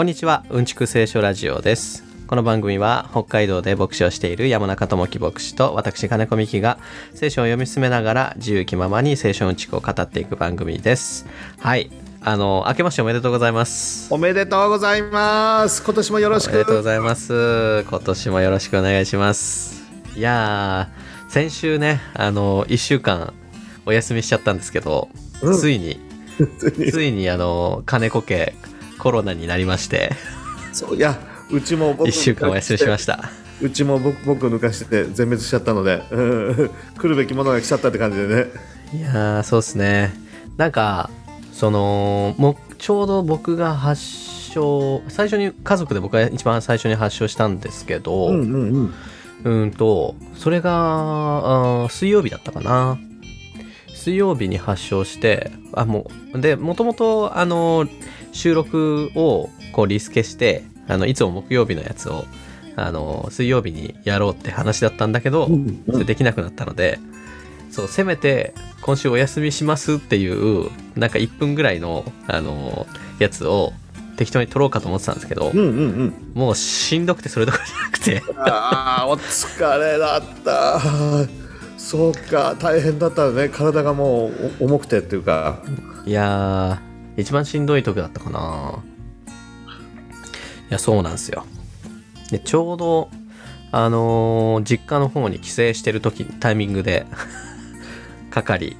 こんにちは。うんちく聖書ラジオです。この番組は北海道で牧師をしている山中智樹牧師と私金子美希が聖書を読み進めながら自由気ままに聖書うんちくを語っていく番組です。はい。あの明けましておめでとうございます。おめでとうございます。今年もよろしく。おめでとうございます。今年もよろしくお願いします。いやー先週ねあの1週間お休みしちゃったんですけど、うん。ついに。ついにあの金子家コロナになりまして。そういやうちも僕 1週間お休みしました。うちも僕僕抜かしてて全滅しちゃったので、うん来るべきものが来ちゃったって感じでね。いやーそうっすね。なんかそのもうちょうど僕が発症最初に家族で僕が一番最初に発症したんですけど、うんうん。うんと、それが、あー水曜日だったかな。水曜日に発症して、あ、もう、で、もともと、あの、収録を、こう、リスケして、あの、いつも木曜日のやつを、あの、水曜日にやろうって話だったんだけど、うんそれできなくなったので、そう、せめて、今週お休みしますっていう、なんか1分ぐらいの、あの、やつを、適当に撮ろうかと思ってたんですけど、うんうんうん。もうしんどくてそれどころじゃなくて、ああお疲れだった。そうか大変だったね。体がもうお重くてっていうか。いやー、一番しんどい時だったかな。いや、そうなんですよ。で、ちょうど、あのー実家の方に帰省してる時タイミングで、かかり、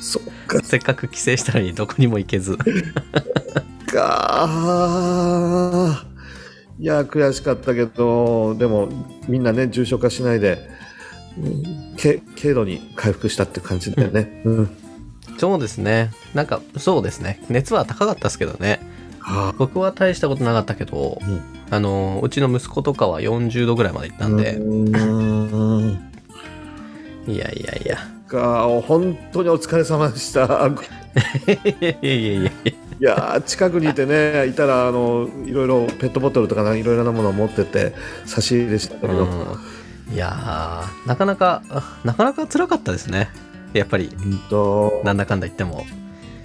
そっかせっかく帰省したのにどこにも行けず。かいや悔しかったけどでもみんなね重症化しないで、う軽度に回復したって感じだよね、うんそうですね。なんか、そうですね。熱は高かったですけどね。あ僕は大したことなかったけど、うんあのーうちの息子とかは40度ぐらいまで行ったんで、うんいやいやいや。か本当にお疲れ様でしたいやいやいやいや。いやー近くにいてねいたらあのいろいろペットボトルとかないろいろなものを持ってって差し入れしたけど、うん、いやーなかなかあなかなか辛かったですねやっぱりうんと。なんだかんだ言っても。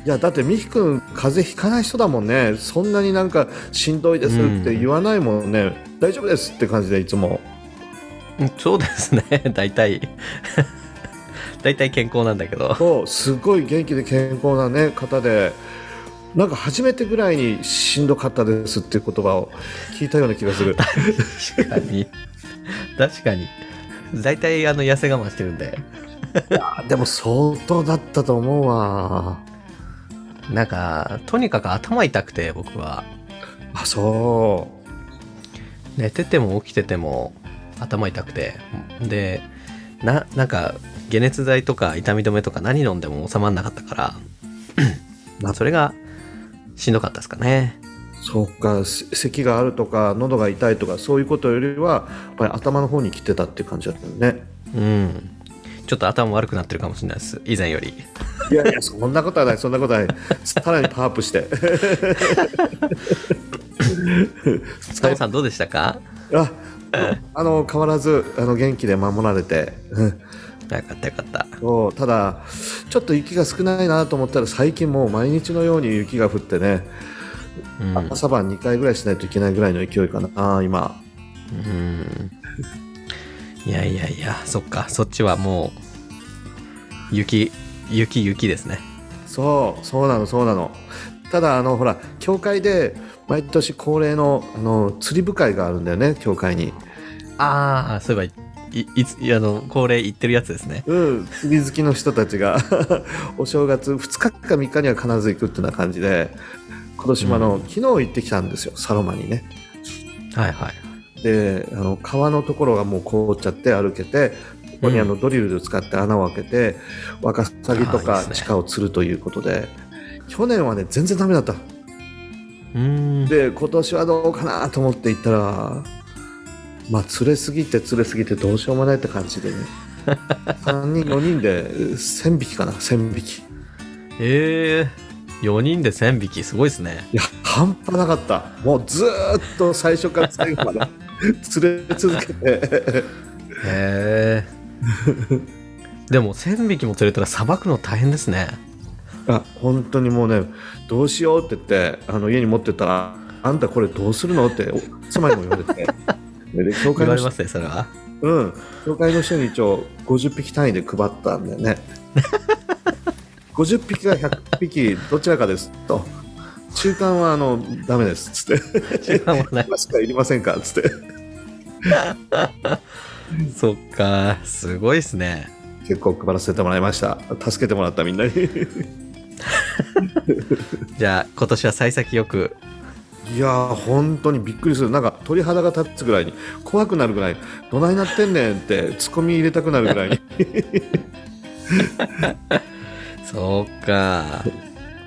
いやだって美樹君風邪ひかない人だもんね。そんなになんかしんどいですって言わないもんね、大丈夫ですって感じでいつも。うんそうですね。大体。大体健康なんだけど。そうすごい元気で健康な、ね、方で。なんか初めてぐらいにしんどかったですっていう言葉を聞いたような気がする。確かに。確かに。大体あの痩せ我慢してるんででも相当だったと思うわ。なんかとにかく頭痛くて僕は。あそ寝てても起きてても頭痛くて。でななんか解熱剤とか痛み止めとか何飲んでも収まんなかったからまあ それがしんどかったですかね。うそうかせ咳があるとか喉が痛いとかそういうことよりはやっぱり頭の方に来てたっていう感じだったよね。うんちょっと頭悪くなってるかもしれないです。以前より。いやいやそんなことはない。そんなことはない。さらにパワーアップして。塚本さんどうでしたか？ああの変わらずあの元気で守られて、うんよかったよかった。そうただちょっと雪が少ないなと思ったら最近もう毎日のように雪が降ってね、うん。朝晩2回ぐらいしないといけないぐらいの勢いかなあー今。うんいやいやいやそっか。そっちはもう雪雪雪ですね。そうそうなのそうなの。ただあのほら教会で毎年恒例のあの釣り部会があるんだよね教会に。ああそういえばいいついあの恒例言ってるやつですね。うん釣り好きの人たちが お正月2日か3日には必ず行くってな感じで今年もあの、うん。昨日行ってきたんですよサロマにね。はいはいであの川のところがもう凍っちゃって歩けてここにあのドリルで使って穴を開けてワカサギとか地下を釣るということで去年はね全然ダメだった。うーん。で今年はどうかなと思って行ったらまあ釣れすぎて釣れすぎてどうしようもないって感じでね。3人4人で1000匹かな1000匹。ええ4人で1000匹すごいですね。いや半端なかった。もうずーっと最初から最後まで釣れ続けて。へえでも1000匹も釣れたらさばくの大変ですね。あ本当にもうねどうしようって言ってあの家に持ってったらあんたこれどうするの？ってお妻にも言われて。で教会ますねそれは。うん。教会の人に一応50匹単位で配ったんだよね。50匹が100匹どちらかですと中間はあのダメです。つって。時間もない。今しかいりませんか？つって。そっか。すごいっすね。結構配らせてもらいました。助けてもらったみんなに。じゃあ今年は幸先よく。いやー本当にびっくりする。なんか鳥肌が立つぐらいに。怖くなるぐらい。どないなってんねんってツッコミ入れたくなるぐらいに。そうか。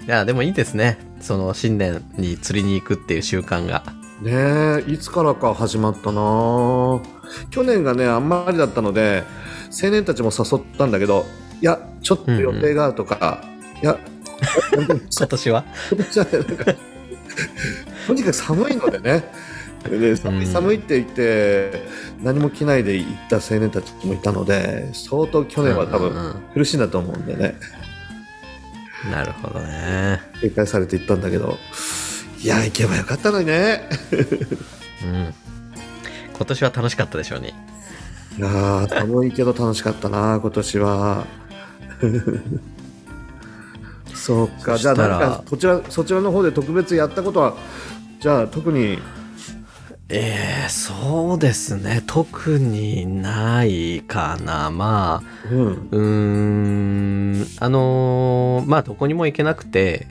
いやでもいいですねその新年に釣りに行くっていう習慣が。ねえいつからか始まったな。去年がねあんまりだったので青年たちも誘ったんだけどいやちょっと予定があるとか、いや本当に今年は？今年はとにかく寒いのでね。で寒いうん寒いって言って何も着ないで行った青年たちもいたので相当去年は多分うんうんうん。苦しんだと思うんでねなるほどね。警戒されて行ったんだけど。いや行けばよかったのにね。うん。今年は楽しかったでしょうねいやー寒いけど楽しかったな今年は。そうか。じゃあそしたら何かこちらそちらの方で特別やったことはじゃあ特にえー、そうですね。特にないかな。まあうん。んあのーまあどこにも行けなくて。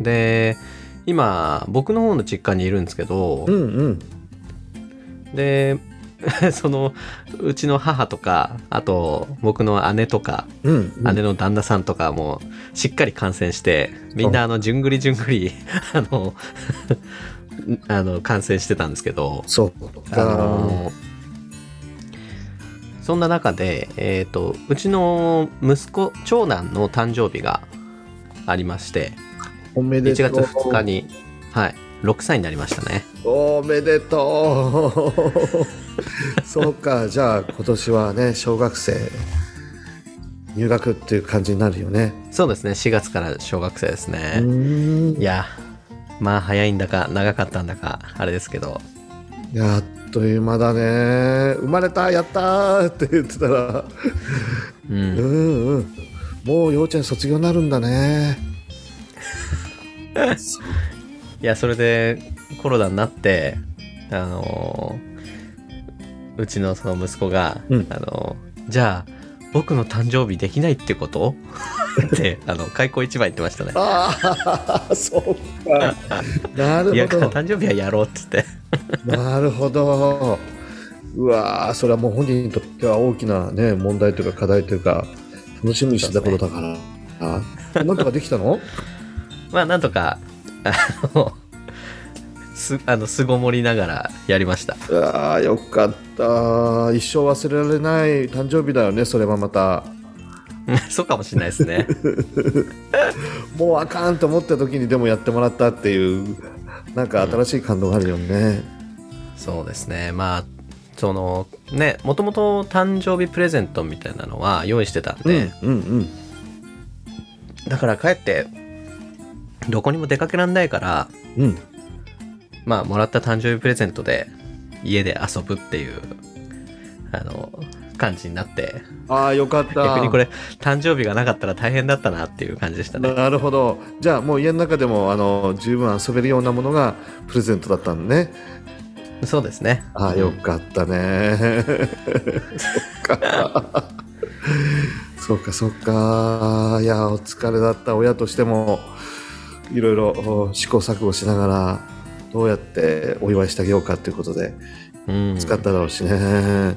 で今僕の方の実家にいるんですけど、うんうん。で そのうちの母とかあと僕の姉とかうんうん。姉の旦那さんとかもしっかり感染してみんなあのじゅんぐりじゅんぐり あのあの感染してたんですけどそうあのそんな中で、えっとうちの息子長男の誕生日がありまして1おめでとう。月2日に、はい、6歳になりましたね。おめでとう。そうか。じゃあ今年はね小学生入学っていう感じになるよね。そうですね。4月から小学生ですうね、いやまあ早いんだか長かったんだかあれですけど。やっという間だね。生まれたやったーって言ってたら。ううんんうん。もう幼稚園卒業になるんだね。いやそれでコロナになってあのうちのその息子が、うん。あのじゃあ僕の誕生日できないってこと？ってあの開口一番言ってましたね。ああそうか。なるいやほど誕生日はやろうっつって。なるほど。うわーそれはもう本人にとっては大きなね問題というか課題というか楽しみにしてたことだから、あなんとかできたの？まあなんとかあのすあの巣ごもりながらやりました。うわーよかった一生忘れられない誕生日だよねそれはまた。う んそうかもしれないですね。もうあかんと思った時にでもやってもらったっていうなんか新しい感動があるよね、そうですね。まあそのねもともと誕生日プレゼントみたいなのは用意してたんで、うんうんだから帰ってどこにも出かけらんないからうんうんまあもらった誕生日プレゼントで家で遊ぶっていうあの感じになって。ああよかった。逆にこれ誕生日がなかったら大変だったなっていう感じでしたね。なるほど。じゃあもう家の中でもあの十分遊べるようなものがプレゼントだったんね。そうですね。ああよかったね。そっか。そうかそうか。いやお疲れだった。親としてもいろいろ試行錯誤しながらどうやってお祝いしてあげようかということでうん。使っただろうしね、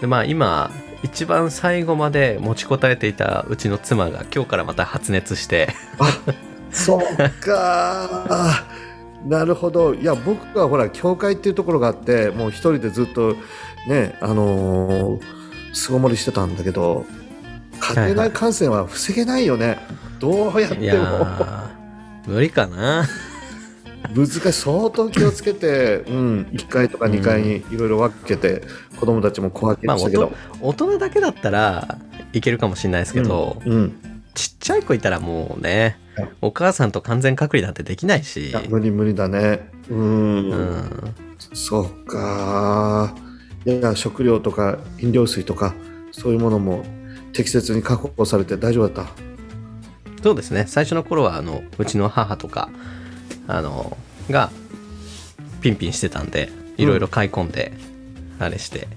でまあ今一番最後まで持ちこたえていたうちの妻が今日からまた発熱して。そうか。なるほど。いや僕はほら教会っていうところがあってもう一人でずっとねあのー巣ごもりしてたんだけど家庭内感染は防げないよね、どうやっても。ー無理かな難しい。相当気をつけて、うん、1階とか2階にいろいろ分けて、子供たちも小分けましたけど、大人だけだったらいけるかもしれないですけど、うんうん。ちっちゃい子いたらもうねお母さんと完全隔離なんてできないし。無理無理だね。うん。うん。そうか。いや食料とか飲料水とかそういうものも適切に確保されて大丈夫だった。そうですね。最初の頃はあのうちの母とかあのがピンピンしてたんでいろいろ買い込んで、あれして。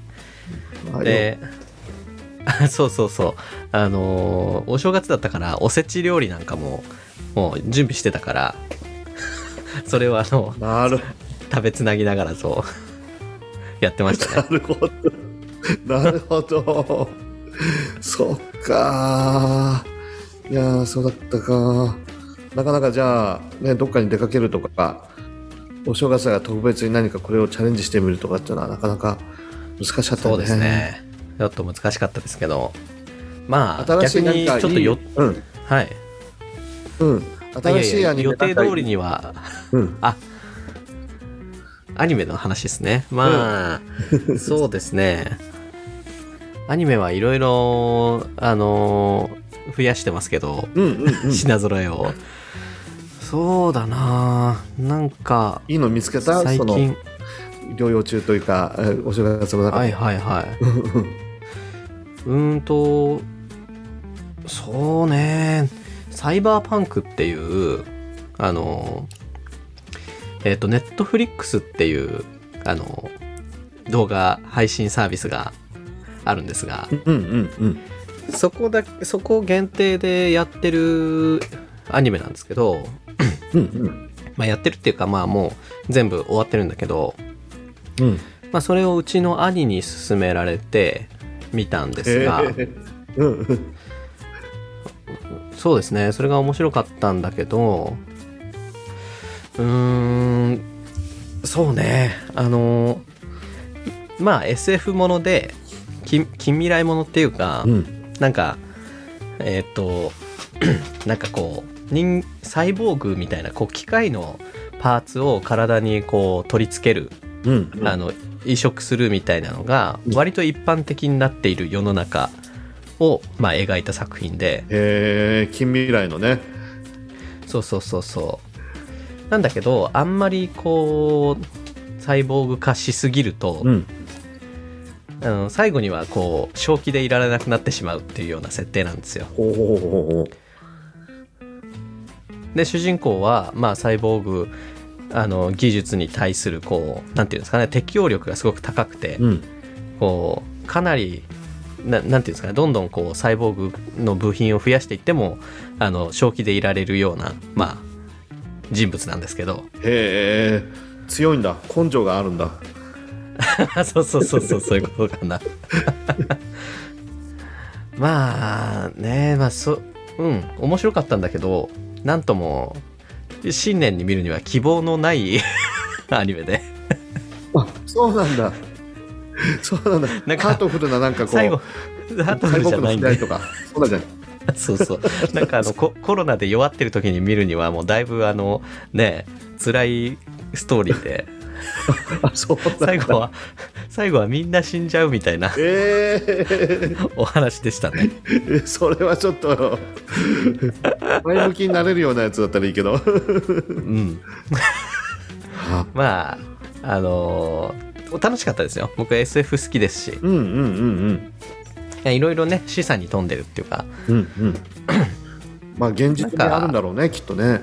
あで そうそうそう。あのーお正月だったからおせち料理なんかももう準備してたから それをあのなる。食べつなぎながらそうやってましたね。なるほど。なるほど。そっかいやーそうだったかなかなかじゃあねどっかに出かけるとかお正月が特別に何かこれをチャレンジしてみるとかっていうのはなかなか難しかったよね。そうですね。ちょっと難しかったですけど。まあ新しい逆にちょっとようん。はい。うん。新しいアニメ予定通りににはうん。あアニメの話ですね。まあ、そうですね。アニメはいろいろあの増やしてますけど、うんうんうん。品揃えをそうだな。なんかいいの見つけた？最近。療養中というかえーお正月の中で。はいはいはい。うーんとそうね。サイバーパンクっていうあのえっ、とネットフリックスっていうあの動画配信サービスがあるんですが。うんうんうん。そこだそこ限定でやってるアニメなんですけど、うんうん。まあ、やってるっていうかまあもう全部終わってるんだけど、うん。まあ、それをうちの兄に勧められて見たんですが、へー。そうですね。それが面白かったんだけどうーんそうね。あのまあ SF もので近近未来ものっていうか、うん。なんかえっ、と なんかこう人サイボーグみたいなこう機械のパーツを体にこう取り付ける、うん。あの移植するみたいなのがうん。割と一般的になっている世の中を、まあ、描いた作品で。へえ近未来のね。そうそうそうそう。なんだけどあんまりこうサイボーグ化しすぎると、うん。あの最後にはこう正気でいられなくなってしまうっていうような設定なんですよ。ほうほうほうほで主人公は、まあ、サイボーグあの技術に対するこうなんていうんですかね適応力がすごく高くて、ううん。こうかなりななんていうんですかねどんどんこうサイボーグの部品を増やしていってもあの正気でいられるような、まあ、人物なんですけど。へえ。強いんだ。根性があるんだ。そうそうそうそうそういうことかな。まあねまあそうん面白かったんだけどなんとも新年に見るには希望のない アニメで。あそうなんだ。そうなんだ。なんかハートフルななんかこう最後ハトフルじゃないんとか。そうなんじゃないそうそう。なんかあのココロナで弱ってる時に見るにはもうだいぶあのね辛いストーリーであ そう最後は最後はみんな死んじゃうみたいなえー。お話でしたね。えそれはちょっと前向きになれるようなやつだったらいいけど。うん。あまああのー楽しかったですよ。僕 SF 好きですし。いうんうんうん。やいろいろね示唆に富んでるっていうか。うんうん。う んまあ現実にあるんだろうねきっとね。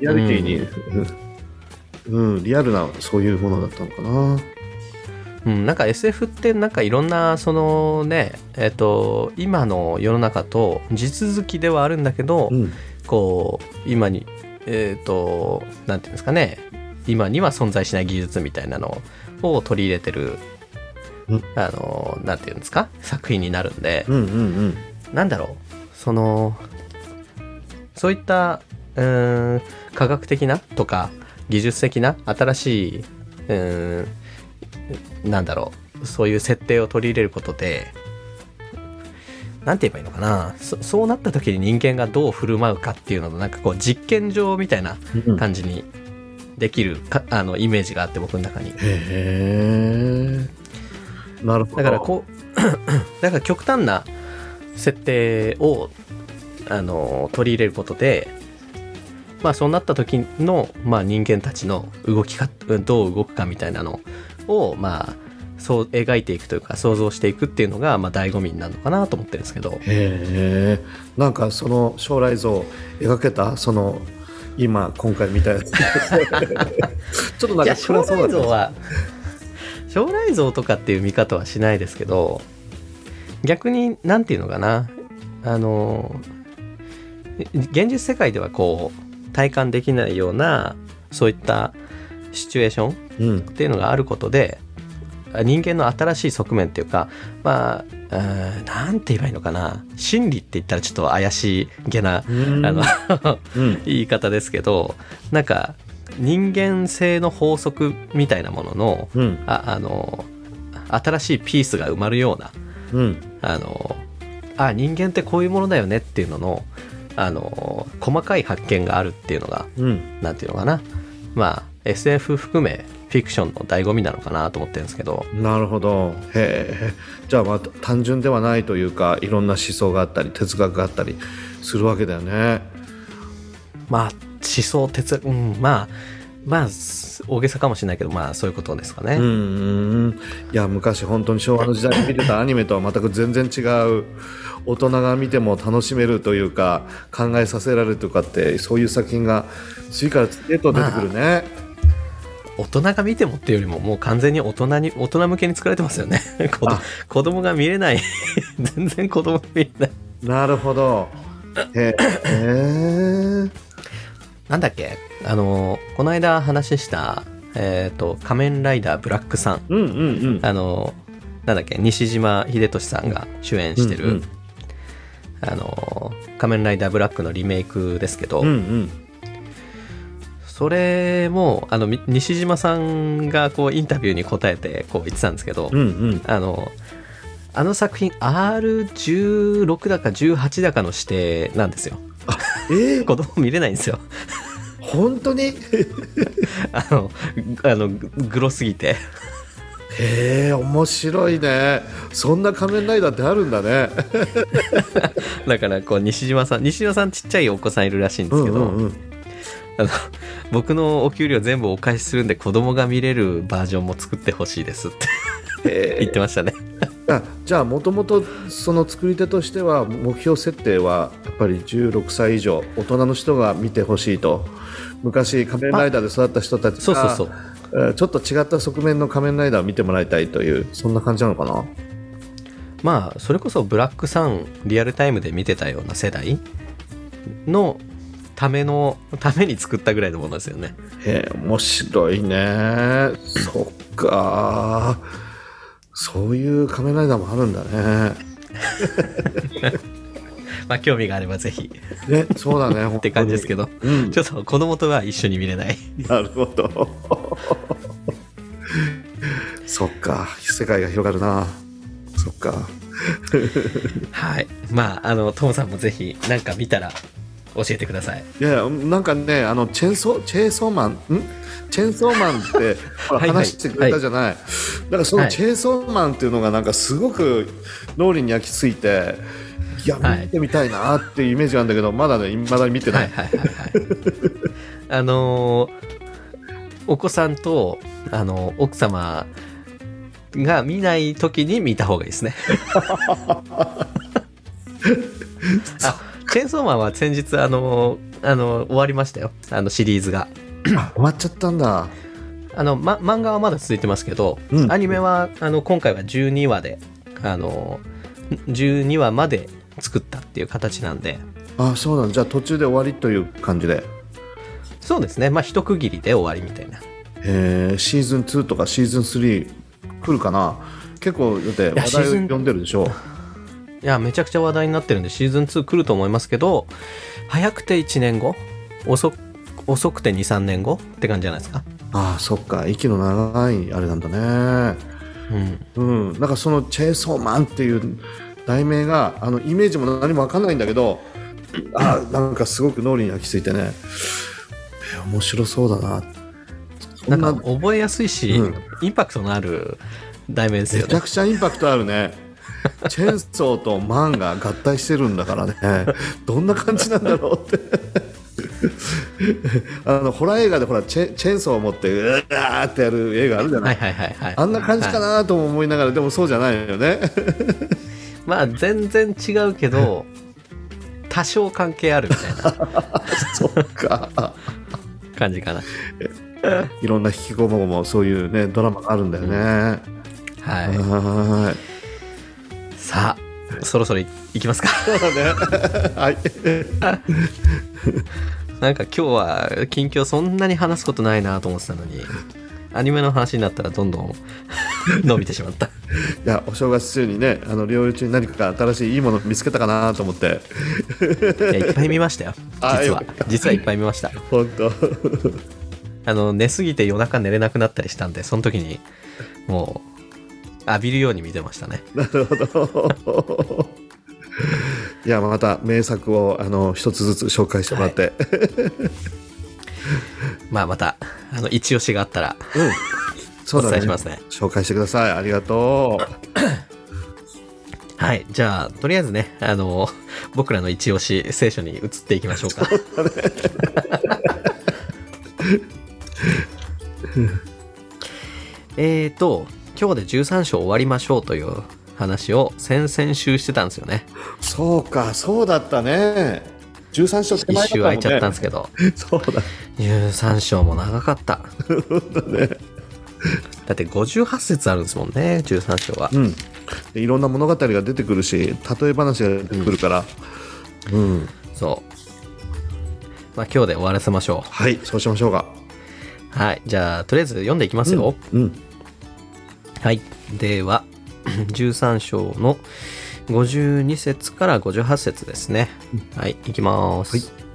リアリティに。うん、うんリアルなそういうものだったのかな。うん、なんか SF ってなんかいろんなそのねえっ、と今の世の中と地続きではあるんだけど、うん。こう今にえっ、となんていうんですかね今には存在しない技術みたいなのを取り入れてる、うん。あのなんていうんですか作品になるんで、うんうんうん。なんだろうそのそういったうーん科学的なとか技術的な新しいうーんなんだろうそういう設定を取り入れることでなんて言えばいいのかなそそうなった時に人間がどう振る舞うかっていうののなんかこう実験場みたいなうん。感じにできるかあのイメージがあって僕の中に。へえ。なるほど。だからこう だから極端な設定をあの取り入れることでまあそうなった時の、まあ、人間たちの動きかどう動くかみたいなのをまあそう描いていくというか想像していくっていうのがまあ醍醐味になるのかなと思ってるんですけど。へえなんかその将来像描けたその今今回見たやつ。ちょっとなんか将来像は将来像とかっていう見方はしないですけど逆に何て言うのかな。あの現実世界ではこう体感できないようなそういったシチュエーションうん。っていうのがあることで人間の新しい側面っていうかまあうーんなんて言えばいいのかな。心理って言ったらちょっと怪しげな、うん。あのうん。言い方ですけどなんか人間性の法則みたいなもののうん。ああの新しいピースが埋まるようなうん。あのあ人間ってこういうものだよねっていうののあの細かい発見があるっていうのがうん。なんていうのかな。まあ SF 含めフィクションの醍醐味なのかなと思ってるんですけど。なるほど。へえ。じゃあまあ単純ではないというかいろんな思想があったり哲学があったりするわけだよね。まあ思想哲学うんまあまあ大げさかもしれないけどまあそういうことですかね、うんうん。いや昔本当に昭和の時代に見てたアニメとは全く全然違う大人が見ても楽しめるというか考えさせられるとかってそういう作品が次から次へと出てくるね、大人が見てもっていうよりももう完全に大人に大人向けに作られてますよね。子供が見れない。全然子供が見れない。なるほど。へえ。なんだっけ？あのこの間話したえっ、と仮面ライダーブラックさん。うんうんうん。あのなんだっけ？西島秀俊さんが主演してる、あの仮面ライダーブラックのリメイクですけど、うんうん。それもあのみ西島さんがこうインタビューに答えてこう言ってたんですけど、うんうん。あのあの作品 R16 だか18だかの指定なんですよ。えー、子供見れないんですよ。本当に？へ あのあのググロすぎてえ面白いね。そんな仮面ライダーってあるんだね。だからこう西島さん西島さんちっちゃいお子さんいるらしいんですけど、うんうんうん。あの僕のお給料全部お返しするんで子供が見れるバージョンも作ってほしいですってへ 言ってましたね。あじゃあもともとその作り手としては目標設定はやっぱり16歳以上大人の人が見てほしいと。昔仮面ライダーで育った人たちがそうそうそう。えーちょっと違った側面の仮面ライダーを見てもらいたいというそんな感じなのかな？まあそれこそブラックさんリアルタイムで見てたような世代のためのために作ったぐらいのものですよね。へえ面白いね。そっか。そういう仮面ライダーもあるんだね まあ興味があればぜひ。ねそうだねっ って感じですけど。うん。ちょっと子供とは一緒に見れない。なるほど。そっか世界が広がるな。そっか。はい。まああのトモさんもぜひなんか見たら教えてください。いやいやなんかねあのチェーンソーチェーンソーマンん？チェーンソーマンって話してくれたじゃない、だからそのはい。チェーンソーマンっていうのがなんかすごく脳裏に焼き付いていやはい。見てみたいなっていうイメージがあるんだけど、まだね未だに見てな、はいいはいはいはい。あのーお子さんとあの奥様が見ない時に見た方がいいですね。あチェーンソーマンは先日あのあの終わりましたよ。あのシリーズが。あ終わっちゃったんだ。あの、ま、漫画はまだ続いてますけど、うん。アニメはあの今回は12話であの12話まで作ったっていう形なんで。あそうなんだ。じゃあ途中で終わりという感じで。そうですね。まあ一区切りで終わりみたいな。えー。シーズン2とかシーズン3来るかな？結構だってや話題を読んでるでしょ。いやめちゃくちゃ話題になってるんでシーズン2来ると思いますけど早くて1年後？遅遅くて23年後？って感じじゃないですか。ああそっか。息の長いあれなんだね。うん。うん。なんかそのチェーンソーマンっていう題名があのイメージも何も分かんないんだけどあーなんかすごく脳裏に焼き付いてね。え面白そうだな。そなんか覚えやすいし、うん。インパクトのある題名ですよね。めちゃくちゃインパクトあるね。チェーンソーとマンが合体してるんだからね。どんな感じなんだろうって。あのホラー映画でほらチェチェーンソーを持ってうわーってやる映画あるじゃない、はいはいはいはい。あんな感じかなとも思いながら、でもそうじゃないよねまあ全然違うけど多少関係あるみたいな。そうか。感じかな。いろんな引きこもごもそういうねドラマがあるんだよね、ははーいい。さあ、そろそろいいきますか。そうだね。はい。なんか今日は近況そんなに話すことないなと思ってたのに、アニメの話になったらどんどん 伸びてしまった。いやお正月中にねあの療養中に何か新しいいいもの見つけたかなと思っていや、いっぱい見ましたよ。あ実は。実はいっぱい見ました。本当あの、寝すぎて夜中寝れなくなったりしたんで、その時にもう浴びるように見てましたね。なるほど いやまた名作をあの一つずつ紹介してもらって、まあまた、あの、一押しがあったらうんそおうだね伝えしますね。紹介してくださいありがとはい。じゃあ、とりあえずね、あの、僕らの一押し聖書に移っていきましょうか。えーと、今日で13章終わりましょうという話を先々週してたんですよね。うそうかそうだったね13章手一前だったもんね周空いちゃったんですけど、そうだ13章も長かった。だって58節あるんですもんね、13章は。うんでいろんな物語が出てくるし例え話が出てくるからうん、そう。まあ今日で終わらせましょう。はいそうしましょうかはい。じゃあ、とりあえず読んでいきますよ。うんはい。では、13章の52節から58節ですね。はい、いきます。はい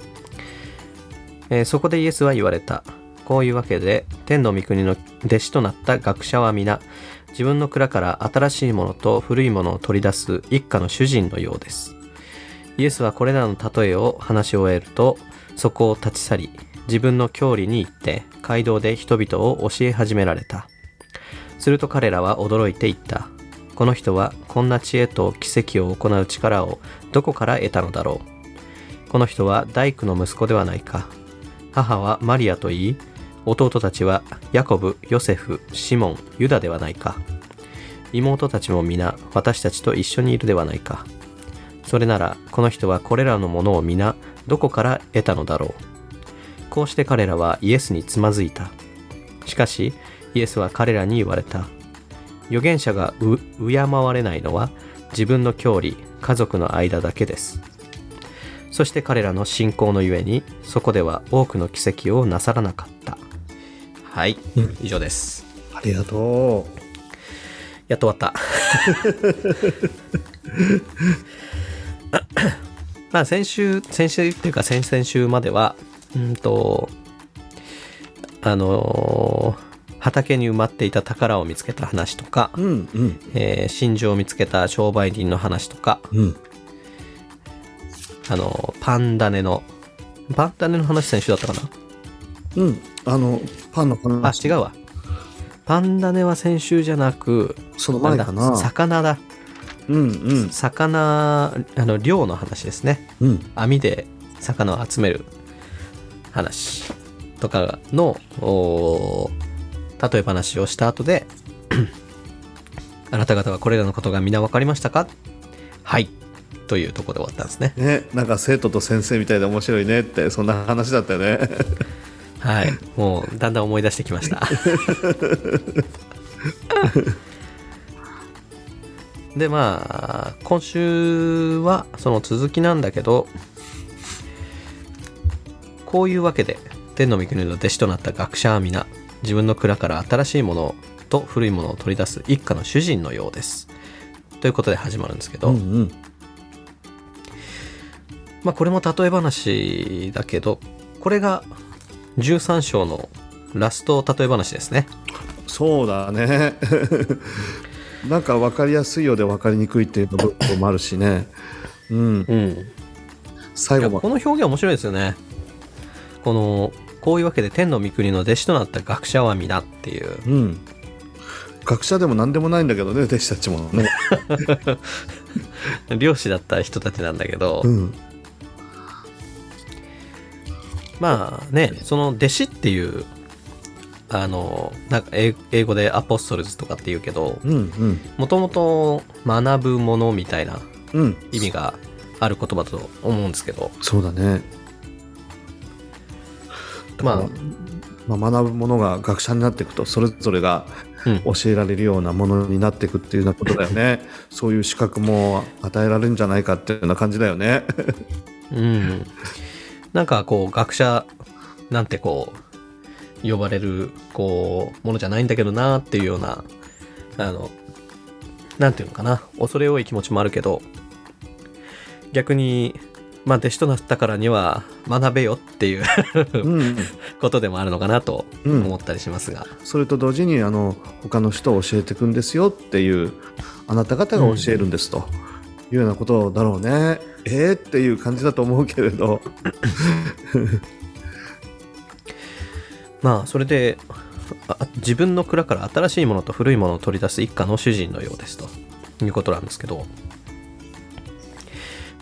えーそこでイエスは言われた。こういうわけで、天の御国の弟子となった学者は皆、自分の蔵から新しいものと古いものを取り出す一家の主人のようです。イエスはこれらの例えを話し終えると、そこを立ち去り、自分の郷里に行って、街道で人々を教え始められた。すると彼らは驚いて言った。この人はこんな知恵と奇跡を行う力をどこから得たのだろう。この人は大工の息子ではないか。母はマリアといい、弟たちはヤコブ、ヨセフ、シモン、ユダではないか。妹たちも皆私たちと一緒にいるではないか。それならこの人はこれらのものを皆どこから得たのだろう。こうして彼らはイエスにつまずいた。しかしイエスは彼らに言われた。預言者がう敬われないのは自分の郷里、家族の間だけです。そして彼らの信仰のゆえにそこでは多くの奇跡をなさらなかった。はい、以上です。ありがとやっと終わった。まあ先週、先週っていうか先々週までは、うんと、あのー畑に埋まっていた宝を見つけた話とか、ううんうん。えー真珠を見つけた商売人の話とか、うん。あのパンダネの、パンダネの話先週だったかな？うん。あのパンのあ、話違うわ。パンダネは先週じゃなく、その前かな。魚だ。うんうん。魚、あの、漁の話ですね。うん。網で魚を集める話とかの例え話をした後であなた方はこれらのことが皆分かりましたか？はい。というところで終わったんですね。ねなんか生徒と先生みたいで面白いねってそんな話だったよね。はい。もうだんだん思い出してきました。でまあ今週はその続きなんだけどこういうわけで天の御国の弟子となった学者は皆自分の蔵から新しいものと古いものを取り出す一家の主人のようです。ということで始まるんですけど、うんうん。まあこれも例え話だけどこれが13章のラスト例え話ですね。そうだね。なんか分かりやすいようで分かりにくいっていう部分もあるしね。うん。うん。最後この表現面白いですよね。このこういうわけで天の御国の弟子となった学者は皆っていう。うん。学者でも何でもないんだけどね弟子たちもね。漁師だった人たちなんだけど、うん。まあねその弟子っていうあのなんか英英語でアポストルズとかって言うけどうんうん。もともと学ぶものみたいなうん意味がある言葉だと思うんですけどそうだねままあ、学ぶものが学者になっていくとそれぞれが教えられるようなものになっていくっていうようなことだよね。そういう資格も与えられるんじゃないかっていうような感じだよね。うん。なんかこう、学者なんてこう、呼ばれる、こう、ものじゃないんだけどなっていうような、あの、なんていうのかな、恐れ多い気持ちもあるけど、逆に、まあ、弟子となったからには学べよっていううん。ことでもあるのかなとうん。思ったりしますが。それと同時にあの他の人を教えていくんですよっていうあなた方が教えるんですと。いうようなことだろうね、えーっていう感じだと思うけれど。まあ、それで、あ自分の蔵から新しいものと古いものを取り出す一家の主人のようですと。いうことなんですけど、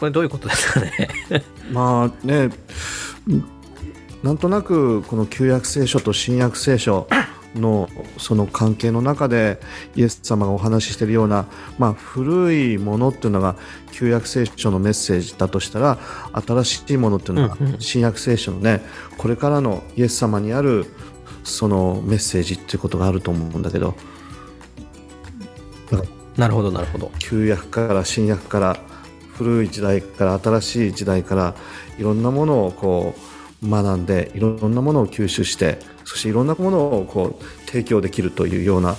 これどういうことですかね？まあねなんとなくこの旧約聖書と新約聖書のその関係の中でイエス様がお話ししているような、まあ、古いものっていうのが旧約聖書のメッセージだとしたら新しいものっていうのが新約聖書のねこれからのイエス様にあるそのメッセージっていうことがあると思うんだけどなるほど、なるほど。旧約から新約から古い時代から新しい時代からいろんなものをこう学んでいろんなものを吸収してそしていろんなものをこう提供できるというような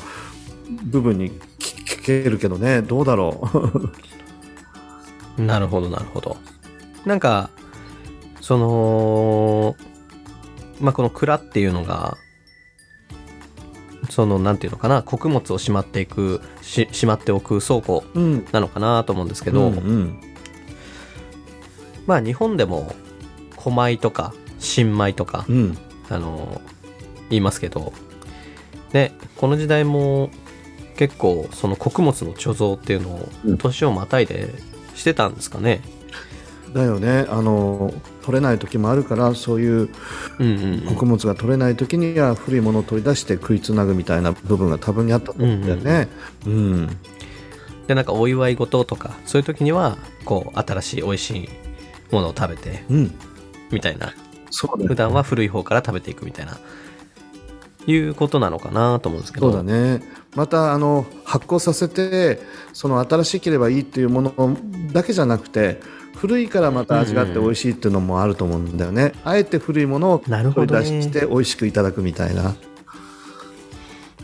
部分に聞聞けるけどね。どうだろう。なるほど、なるほど。なんか、その、まあ、この蔵っていうのが、その、なんていうのかな、穀物をしまっていく、ししまっておく倉庫うん。なのかなと思うんですけど、うんうんまあ、日本でも、古米とか、新米とか、うん。あの、言いますけど、ね、この時代も結構その穀物の貯蔵っていうのをうん。年をまたいでしてたんですかね。だよね。あの取れない時もあるからそういううんうんうん。穀物が取れない時には古いものを取り出して食いつなぐみたいな部分が多分にあったと思うんだよね。うん。でなんかお祝い事とかそういう時にはこう新しい美味しいものを食べてうん。みたいな。そうだね。普段は古い方から食べていくみたいな。いうことなのかなと思うんですけど。そうだね。またあの発酵させてその新しければいいっていうものだけじゃなくて古いからまた味があって美味しいっていうのもあると思うんだよね、あえて古いものを取り出して美味しくいただくみたいな。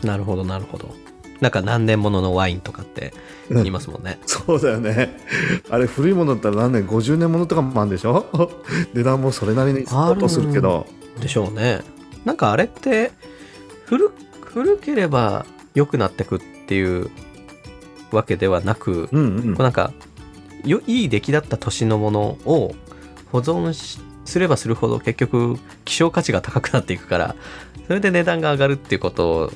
なるほどなるほどなんか何年もののワインとかって言いますもんね、そうだよね。あれ古いものだったら何年50年ものとかもあるんでしょ？値段もそれなりに相当するけど。でしょうね。なんかあれって古古ければ良くなってくっていうわけではなく、うんうん。こうなんかよいい出来だった年のものを保存しすればするほど結局希少価値が高くなっていくからそれで値段が上がるっていうこと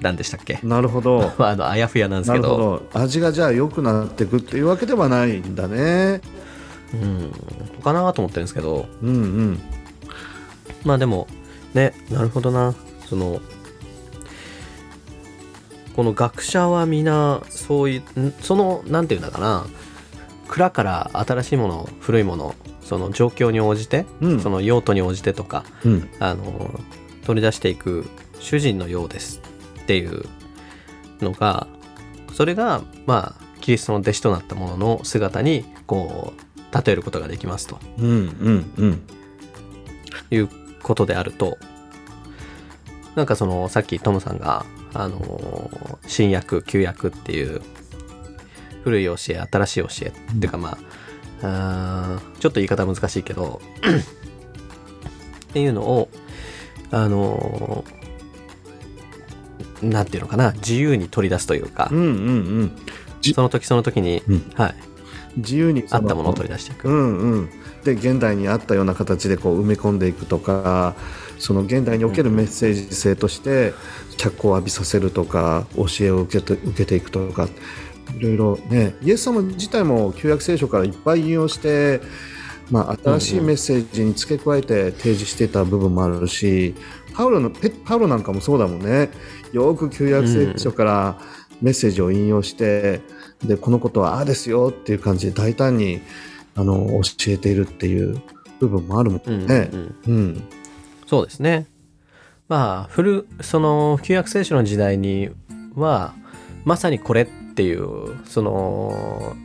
なんでしたっけ？なるほど。まああのあやふやなんですなけど。るほど。味がじゃあ良くなっていくっていうわけではないんだね。うん。かなと思ってるんですけど。うんうん。まあでもねなるほどな。そのこの学者は皆そういうん？そのなんていうんだかな。蔵から新しいもの古いものその状況に応じて、うん。その用途に応じてとかうん。あの取り出していく主人のようですっていうのがそれがまあキリストの弟子となったものの姿にこう例えることができますと。うんうんうん。いうことであるとなんかそのさっきトムさんがあの新約旧約っていう古い教え新しい教えっていうかまああーちょっと言い方難しいけど っていうのをあのなんていうのかな自由に取り出すというかうんうんうん。その時その時に、うん。はい、自由にそあったものを取り出していく。うんうん。で現代にあったような形でこう埋め込んでいくとかその現代におけるメッセージ性として脚光を浴びさせるとか教えを受けて受けていくとかいろいろね。イエス様自体も旧約聖書からいっぱい引用してまあ、新しいメッセージに付け加えて提示していた部分もあるし、パウロのペパウロなんかもそうだもんねよく旧約聖書からメッセージを引用して、でこのことはああですよっていう感じで大胆にあの教えているっていう部分もあるもうんんね。うんうんそうですね。まあ、古、その、旧約聖書の時代には、まさにこれっていう、その、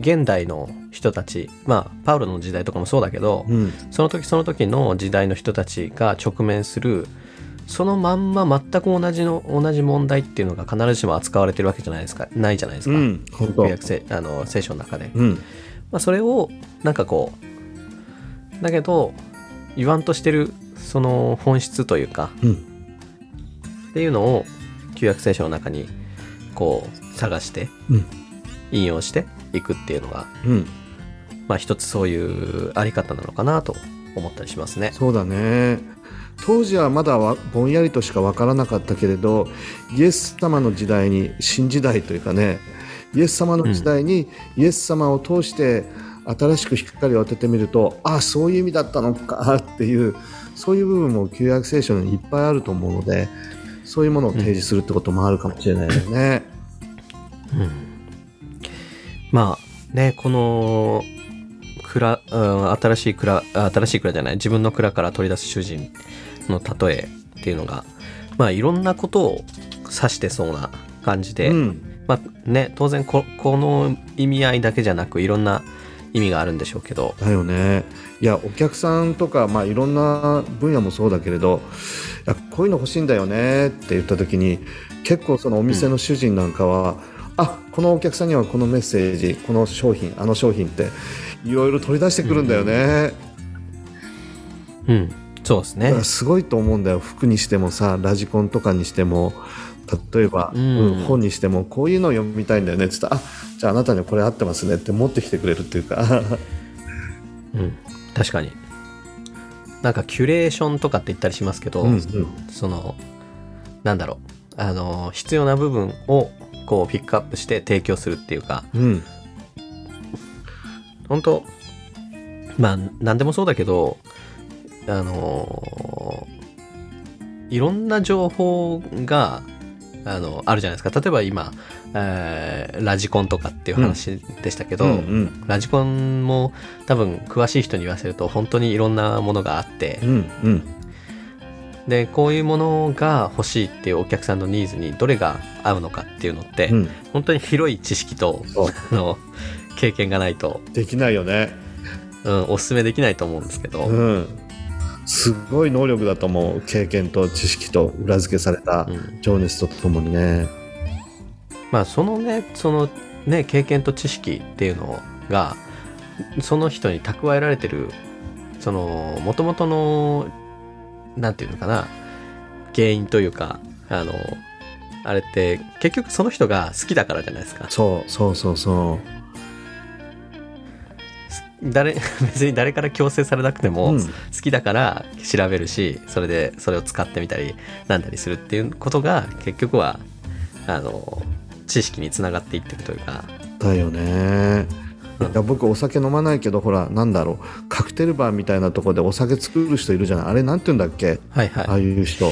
現代の人たち、まあ、パウロの時代とかもそうだけど、うんその時その時の時代の人たちが直面する、そのまんま全く同じの、同じ問題っていうのが必ずしも扱われてるわけじゃないですか、ないじゃないですか。うん、旧約聖あの聖書の中で。うん。まあ、それをなんかこうだけど言わんとしてるその本質というかうん。っていうのを旧約聖書の中にこう探してうん。引用していくっていうのがうん。まあ一つそういうあり方なのかなと思ったりしますね。そうだね当時はまだぼんやりとしか分からなかったけれどイエス様の時代に新時代というかねイエス様の時代にイエス様を通して新しく光を当ててみるとああそういう意味だったのかっていうそういう部分も旧約聖書にいっぱいあると思うのでそういうものを提示するってこともあるかもしれないよね。うん。まあねこの蔵、うん、新しい蔵新しい蔵じゃない自分の蔵から取り出す主人。の例えっていうのがまあいろんなことを指してそうな感じで、うん。まあね当然ここの意味合いだけじゃなくいろんな意味があるんでしょうけど。だよね。いやお客さんとか、まあ、いろんな分野もそうだけれどいやこういうの欲しいんだよねって言った時に結構そのお店の主人なんかは、あこのお客さんにはこのメッセージこの商品あの商品っていろいろ取り出してくるんだよね、うんそうですね。すごいと思うんだよ。服にしてもさラジコンとかにしても。例えば、うん。うん本にしてもこういうのを読みたいんだよね。って言ったらあじゃああなたにはこれ合ってますね。って持ってきてくれるっていうか。うん。確かに。なんかキュレーションとかって言ったりしますけど、うんうん。そのなんだろう。あの必要な部分をこうピックアップして提供するっていうか。うん。本当まあ何でもそうだけどあのいろんな情報があのあるじゃないですか。例えば今、えーラジコンとかっていう話でしたけど、うんうん。ラジコンも多分詳しい人に言わせると本当にいろんなものがあってうんうん。でこういうものが欲しいっていうお客さんのニーズにどれが合うのかっていうのって、うん。本当に広い知識との経験がないと、できないよね。うん、おすすめできないと思うんですけど、うんすごい能力だと思う。経験と知識と裏付けされたうん。情熱とともにね。まあそのねそのね経験と知識っていうのがその人に蓄えられてるその元々のなんていうのかな原因というかあのあれって結局その人が好きだからじゃないですか。そうそうそうそ誰 別に誰から強制されなくてう、も、うん。好きだから調べるしそれでそれを使ってみたりなんだりするっていうことが結局はあの知識につながっていってるというか。だよね。いや僕お酒飲まないけどほらなんだろう。カクテルバーみたいなとこでお酒作る人いるじゃない。あれなんて言うんだっけ？はいはい。ああいう人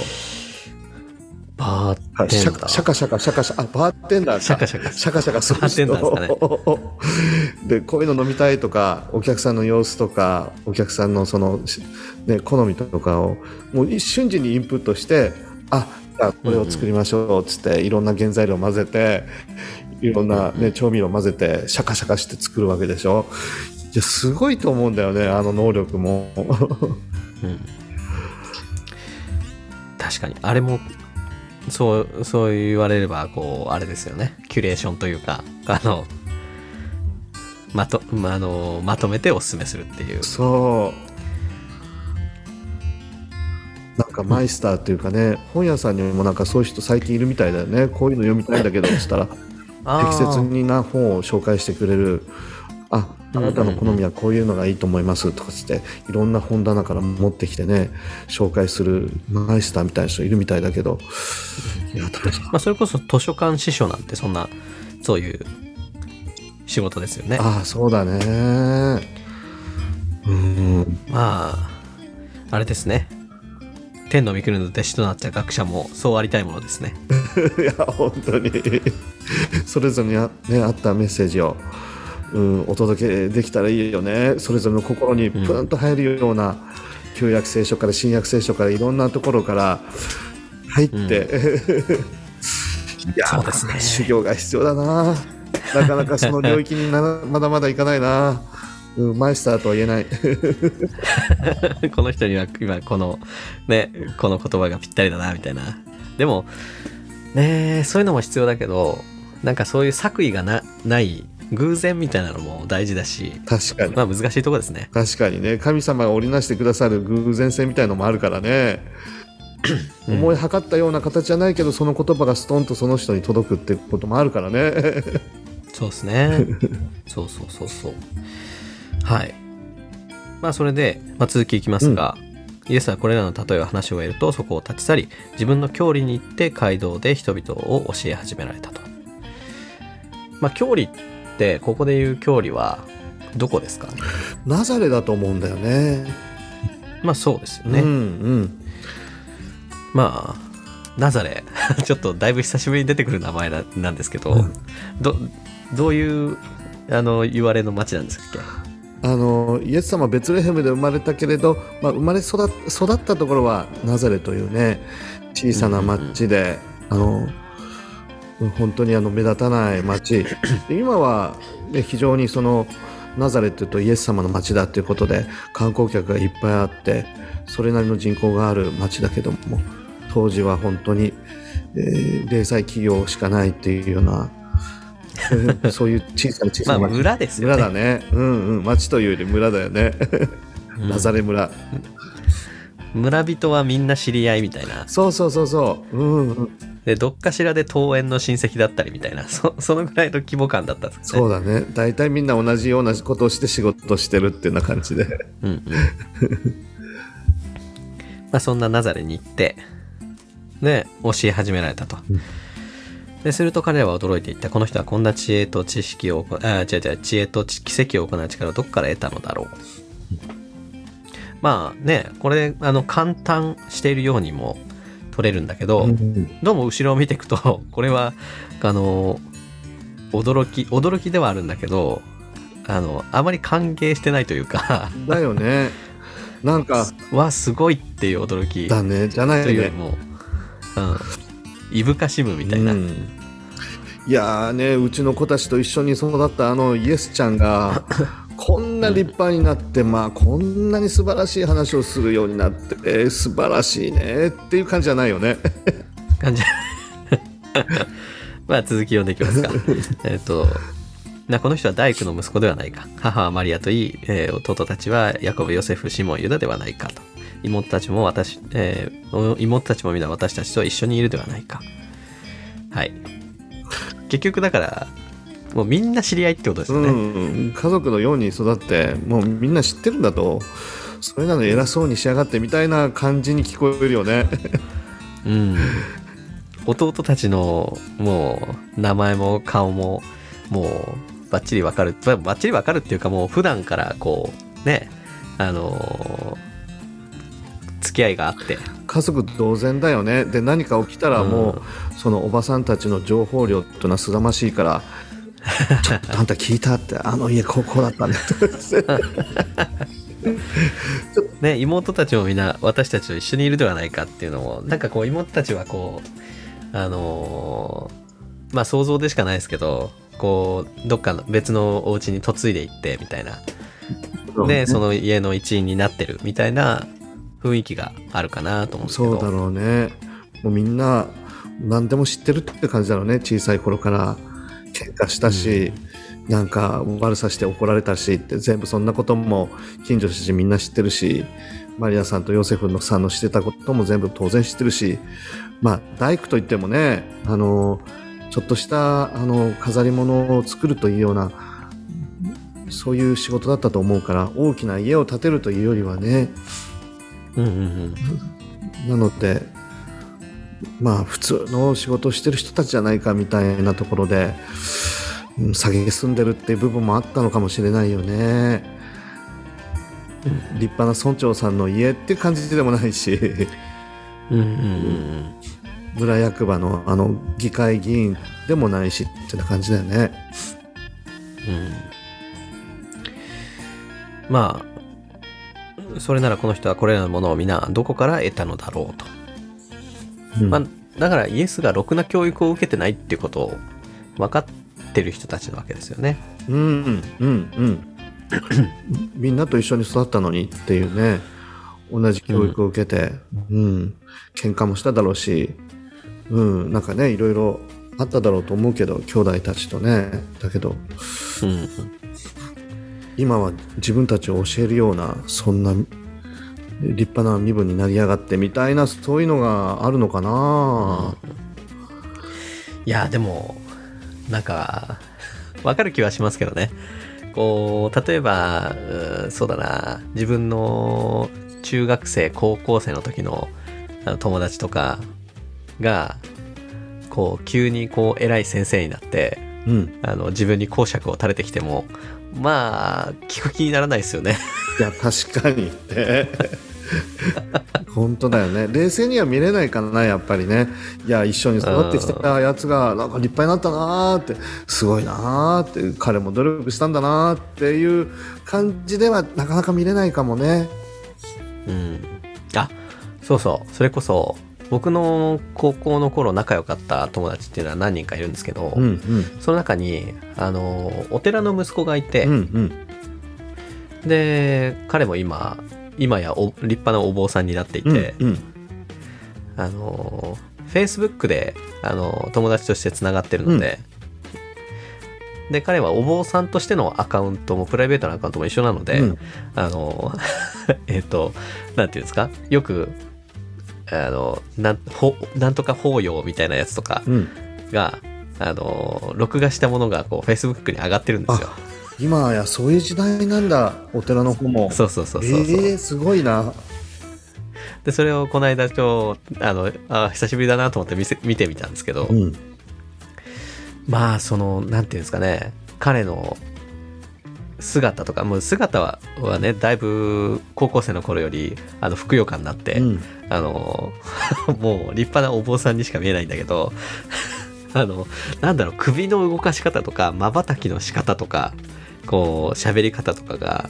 バーテンダー。カシャカシャカシャカシャカあバーテンダーか。シャカシャカ。シャカシャカするバーテンダーで こういうの飲みたいとかお客さんの様子とかお客さんのその、しね、好みとかをもう一瞬時にインプットしてあじゃあこれを作りましょうっつって、いろんな原材料混ぜていろんな、ね、調味料混ぜてシャカシャカして作るわけでしょ。いやすごいと思うんだよねあの能力も。うん。確かに。あれもそうそう言われればこうあれですよね。キュレーションというかあのまと,、まあのまとめておすすめするっていう。そう。なんかマイスターっていうかね、本屋さんにもなんかそういう人最近いるみたいだよね。こういうの読みたいんだけどっつったら適切にな本を紹介してくれるああなたの好みはこういうのがいいと思いますとかつっていろんな本棚から持ってきてね紹介するマイスターみたいな人いるみたいだけどいやまあ、それこそ図書館司書なんてそんなそういう仕事ですよね。ああそうだね。うん。まああれですね。天の御国の弟子となった学者もそうありたいものですね。いや、本当に。それぞれにあ,、ね、あったメッセージを、うん、お届けできたらいいよね。それぞれの心にプンと入るような、旧約聖書から新約聖書からいろんなところから入って、いやそうですね修行が必要だな。なかなかその領域にな まだまだいかないな。うん、マイスターとは言えない。この人には今このねこの言葉がぴったりだなみたいなでもねそういうのも必要だけどなんかそういう作為がなない偶然みたいなのも大事だし確かに。まあ難しいところですね。確かにね。神様が織りなしてくださる偶然性みたいのもあるからね、うん。思い測ったような形じゃないけどその言葉がストンとその人に届くってこともあるからね。そうですね。そうそうそうそう。はい。まあそれで、まあ、続きいきますが、イエスはこれらの例えを話を終えるとそこを立ち去り自分の郷里に行って街道で人々を教え始められたと。まあ郷里ってここで言う郷里はどこですか？ねナザレだと思うんだよね。まあそうですよね、うんうん。まあナザレ。ちょっとだいぶ久しぶりに出てくる名前ななんですけど、うん。どどういうあの言われの町なんですっけ？あのイエス様はベツレヘムで生まれたけれど、まあ、生まれ育っ育ったところはナザレというね小さな町で、あの本当にあの目立たない町で今は、ね、非常にそのナザレっていうとイエス様の町だということで観光客がいっぱいあってそれなりの人口がある町だけども当時は本当に、えー零細企業しかないっていうようなうん そういう小さな小まあさな町、村ですよね。村だね。うんうん。町というより村だよね。うん。ナザレ村。村人はみんな知り合いみたいな。そうそうそうそう。うんうんでどっかしらで登園の親戚だったりみたいな そそのぐらいの規模感だったんですね。そうだね。大体みんな同じようなことをして仕事してるっていうような感じで。うんうん。まあそんなナザレに行ってで教え始められたと、うん。ですると彼らは驚いていった。この人はこんな知恵と知識を行あ違う違う知恵と知奇跡を行う力をどこから得たのだろう、まあねこれあの簡単しているようにも取れるんだけど、うんどうも後ろを見ていくと これはあの驚き驚きではあるんだけどあのあまり歓迎してないというかだよね。なんか わすごいっていう驚きだね。じゃないね。というよりも、うん、いぶかしむみたいな、うん。いやーねうちの子たちと一緒に育ったあのイエスちゃんが こんな立派になって、まあこんなに素晴らしい話をするようになって、えー素晴らしいねっていう感じじゃないよね。感じ。まあ続き読んでいきますか。えっとなこの人は大工の息子ではないか。母はマリアといい、えー弟たちはヤコブヨセフシモンユダではないかと。妹たちも私、えー妹たちも皆私たちと一緒にいるではないか。はい。結局だからもうみんな知り合いってことですよね、うん、家族のように育ってもうみんな知ってるんだと。それなのに偉そうにしやがってみたいな感じに聞こえるよね。うん、弟たちのもう名前も顔ももうバッチリわかるババッチリわかるっていうかもう普段からこうねあのー付き合いがあって。家族同然だよね。で何か起きたらもう、そのおばさんたちの情報量っていうのはすさましいからちょっとあんた聞いたってあの家ここだったね。ね妹たちもみんな私たちと一緒にいるではないかっていうのもなんかこう妹たちはこうあのーまあ想像でしかないですけどこうどっかの別のお家に嫁いでいってみたいな。でその家の一員になってるみたいな雰囲気があるかなと思うんですけど。そうだろうね。もうみんな何でも知ってるって感じだろうね小さい頃から喧嘩したし、なんか悪さして怒られたしって全部そんなことも近所の人たちみんな知ってるしマリアさんとヨセフのさんのしてたことも全部当然知ってるしまあ大工といってもねあのちょっとしたあの飾り物を作るというようなそういう仕事だったと思うから大きな家を建てるというよりはねうんうんうん。なのでまあ普通の仕事をしてる人たちじゃないかみたいなところで、うん、下げすんでるっていう部分もあったのかもしれないよね。立派な村長さんの家って感じでもないし。うんうんうん。村役場のあの議会議員でもないしってな感じだよね。うん。まあそれならこの人はこれらのものを皆どこから得たのだろうと、うん。まあ、だからイエスがろくな教育を受けてないっていうことを分かってる人たちなわけですよね。うんうんうん。みんなと一緒に育ったのにっていうね。同じ教育を受けて、うん。喧嘩もしただろうし、うん、なんかねいろいろあっただろうと思うけど兄弟たちとね。だけどうん。今は自分たちを教えるようなそんな立派な身分になりやがってみたいなそういうのがあるのかな。いやでもなんかわかる気はしますけどね。こう例えばうんそうだな。自分の中学生高校生の時の友達とかがこう急にこう偉い先生になってうん。あの自分に講釈を垂れてきてもまあ聞く気にならないですよね。いや確かにね 本当だよね。冷静には見れないからなやっぱりね。いや一緒に育ってきたやつがなんか立派になったなーってすごいなーって彼も努力したんだなーっていう感じではなかなか見れないかもね。うん。あそうそう。それこそ僕の高校の頃仲良かった友達っていうのは何人かいるんですけど、うんうん。その中にあのお寺の息子がいて、うんうん。で彼も今今やお立派なお坊さんになっていて、うんうん。あの Facebook であの友達としてつながってるので、で彼はお坊さんとしてのアカウントもプライベートなアカウントも一緒なので、うん。あの えっとなんていうんですか？よくあのなんほなんとか法要みたいなやつとかうん。があの録画したものがこう Facebook に上がってるんですよ。今やそういう時代なんだお寺の方も。そうそうそうそうそう。えー、すごいな。でそれをこの間今日あのあ久しぶりだなと思って見せ見てみたんですけど、うん。まあそのなんていうんですかね。彼の姿とかもう姿ははねだいぶ高校生の頃よりあのふくよかになって、うん。あの もう立派なお坊さんにしか見えないんだけど あのなんだろう首の動かし方とかまばたきの仕方とかこう喋り方とかが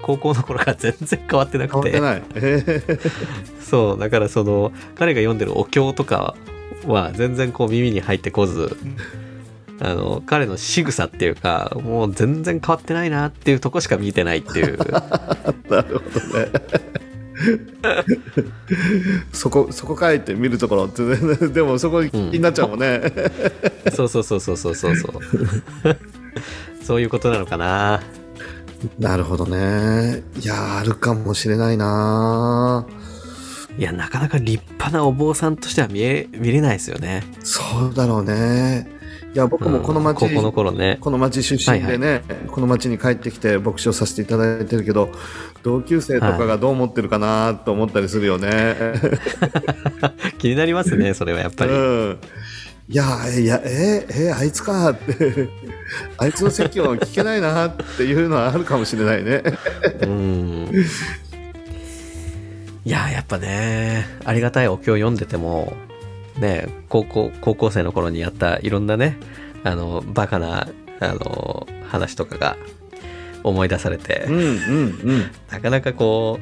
高校の頃から全然変わってなくて。変わってない。え ーそうだからその彼が読んでるお経とかは全然こう耳に入ってこずあの彼の仕草っていうかもう全然変わってないなっていうとこしか見てないっていう。なるほどね。そこそこかいって見るところってねでもそこ気になっちゃうもんね、そうそうそうそうそうそうそうそういうことなのかな。なるほどね。いやあるかもしれないな。いやなかなか立派なお坊さんとしては見え見れないですよね。そうだろうね。いや僕もこのうん町、高校の頃ね。この町出身でね、この町に帰ってきて牧師をさせていただいてるけど同級生とかがどう思ってるかなと思ったりするよね、気になりますねそれはやっぱり、うんいやいやええあいつかって。あいつの説教は聞けないなっていうのはあるかもしれないね。うん。いややっぱねありがたいお経を読んでてもね高校高校生の頃にやったいろんなねあのバカなあの話とかが思い出されて、うんうんうん。なかなかこ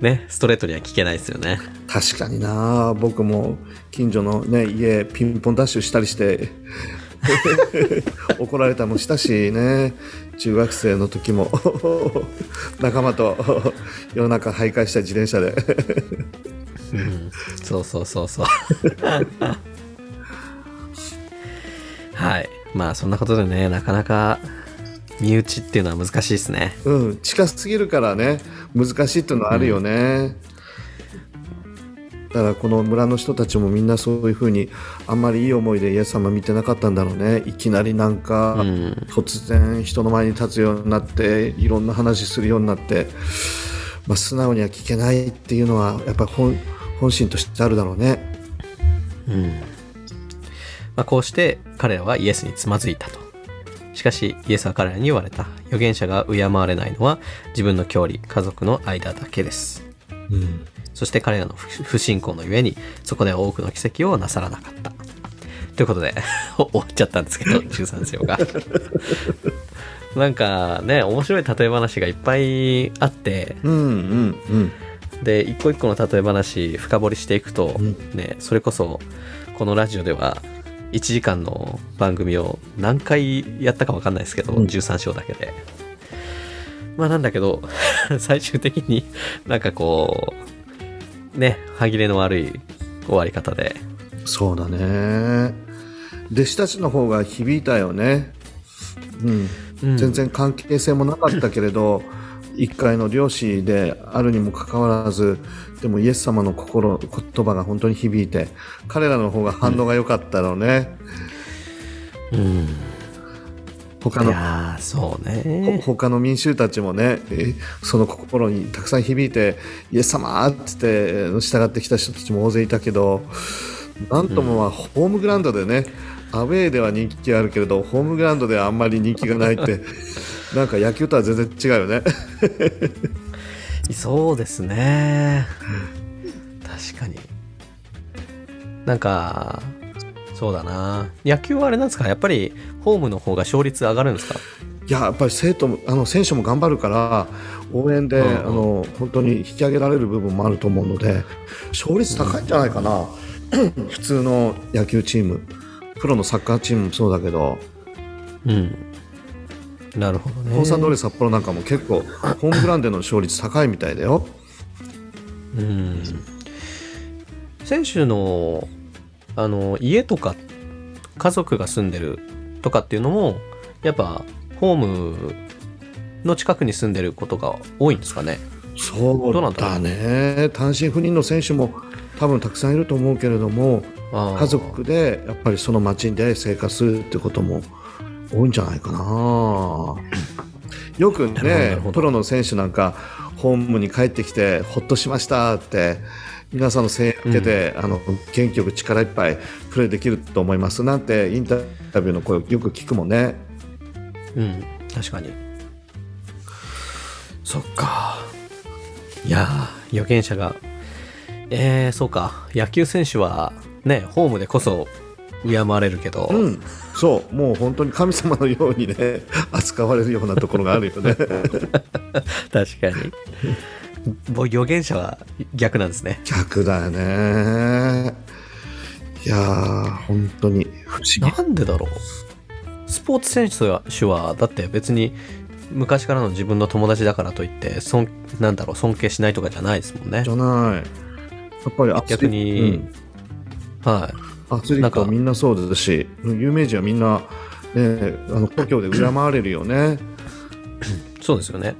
うねストレートには聞けないですよね確かにな。僕も近所のね家ピンポンダッシュしたりして。怒られたもしたしね。中学生の時も。仲間と夜中徘徊した自転車で。うん。そうそうそうそう。はい。まあそんなことでねなかなか身内っていうのは難しいですね。うん。近すぎるからね。難しいっていうのはあるよね、だからこの村の人たちもみんなそういうふうにあんまりいい思いでイエス様見てなかったんだろうね。いきなりなんか、うん。突然人の前に立つようになっていろんな話するようになって、まあ、素直には聞けないっていうのはやっぱり本本心としてあるだろうね。うん。まあ、こうして彼らはイエスにつまずいたと。しかしイエスは彼らに言われた。預言者が敬われないのは自分の郷里家族の間だけですうん。そして彼らの不不信仰のゆえにそこで多くの奇跡をなさらなかった。ということで 終わっちゃったんですけど13章が。なんかね面白い例え話がいっぱいあって。うんうんうん。で一個一個の例え話深掘りしていくと、うん。ねそれこそこのラジオでは1時間の番組を何回やったか分かんないですけど、うん。13章だけでまあなんだけど 最終的になんかこうね歯切れの悪い終わり方で。そうだね。弟子たちの方が響いたよね。うん。うん。全然関係性もなかったけれど、一回の漁師であるにもかかわらずでもイエス様の心言葉が本当に響いて彼らの方が反応が良かったのね、うん。い他のそうほね他の民衆たちもねえその心にたくさん響いてイエス様っって従ってきた人たちも大勢いたけどなんともまあ、ホームグラウンドでねアウェーでは人気があるけれどホームグラウンドではあんまり人気がないって なんか野球とは全然違うよね。そうですね。確かに。なんかそうだな。野球はあれなんですか？やっぱりホームの方が勝率上がるんですか？いややっぱり生徒もあの選手も頑張るから応援で、うんうん。あの本当に引き上げられる部分もあると思うので勝率高いんじゃないかな、普通の野球チームプロのサッカーチームもそうだけど。うん。なるほどね。コンサド札幌なんかも結構ホームグラウンドでの勝率高いみたいだよ。うん。選手のあの家とか家族が住んでるとかっていうのもやっぱホームの近くに住んでることが多いんですかね？そうどうなんだね。単身赴任の選手も多分たくさんいると思うけれども家族でやっぱりその町で生活するってことも多いんじゃないかな。よくねプロの選手なんかホームに帰ってきてほっとしましたって皆さんの声援を受けて、あの元気よく力いっぱいプレーできると思いますなんてインタビューの声をよく聞くもんね。うん。確かに。そっか。いやー預言者が。えー、そうか。野球選手はねホームでこそ敬われるけど、うん、そう。もう本当に神様のようにね扱われるようなところがあるよね。確かにぼ預言者は逆なんですね逆だよね。いやー本当に不思議。なんでだろうスポーツ選手はだって別に昔からの自分の友達だからといって尊なんだろう尊敬しないとかじゃないですもんねじゃない。やっぱり逆にうんはいアスリートはみんなそうですし、有名人はみんな、ね、あの故郷で敬われるよね。そうですよね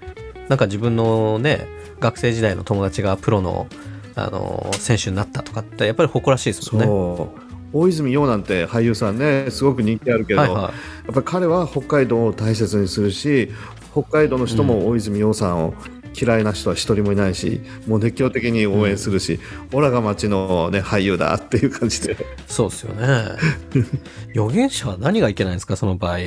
なんか自分のね学生時代の友達がプロのあの選手になったとかってやっぱり誇らしいですもんね。そう。大泉洋なんて俳優さんねすごく人気あるけど、はいはやっぱり彼は北海道を大切にするし北海道の人も大泉洋さんを嫌いな人は一人もいないしもう熱狂的に応援するし、オラが町の、ね、俳優だっていう感じで。いそうですよね。預言者は何がいけないんですかその場合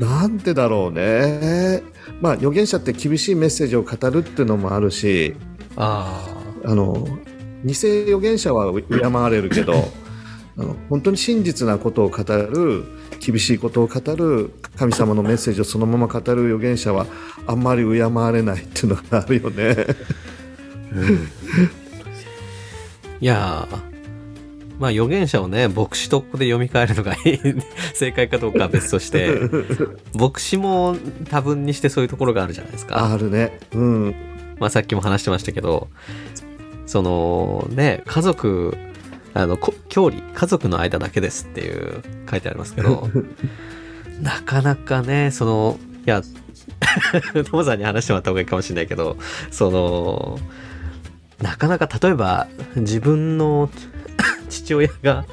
なんでだろうね、まあ、預言者って厳しいメッセージを語るっていうのもあるしああの偽預言者は敬われるけど あの本当に真実なことを語る厳しいことを語る神様のメッセージをそのまま語る預言者はあんまり敬われないっていうのがあるよね。いやーまあ預言者をね牧師とここで読み替えるのがいい 正解かどうかは別として 牧師も多分にしてそういうところがあるじゃないですかあるね。うん。まあ、さっきも話してましたけどそのね家族あのこ郷里家族の間だけですっていう書いてありますけど なかなかねそのいやトモさんに話してもらった方がいいかもしれないけどそのなかなか例えば自分の父親が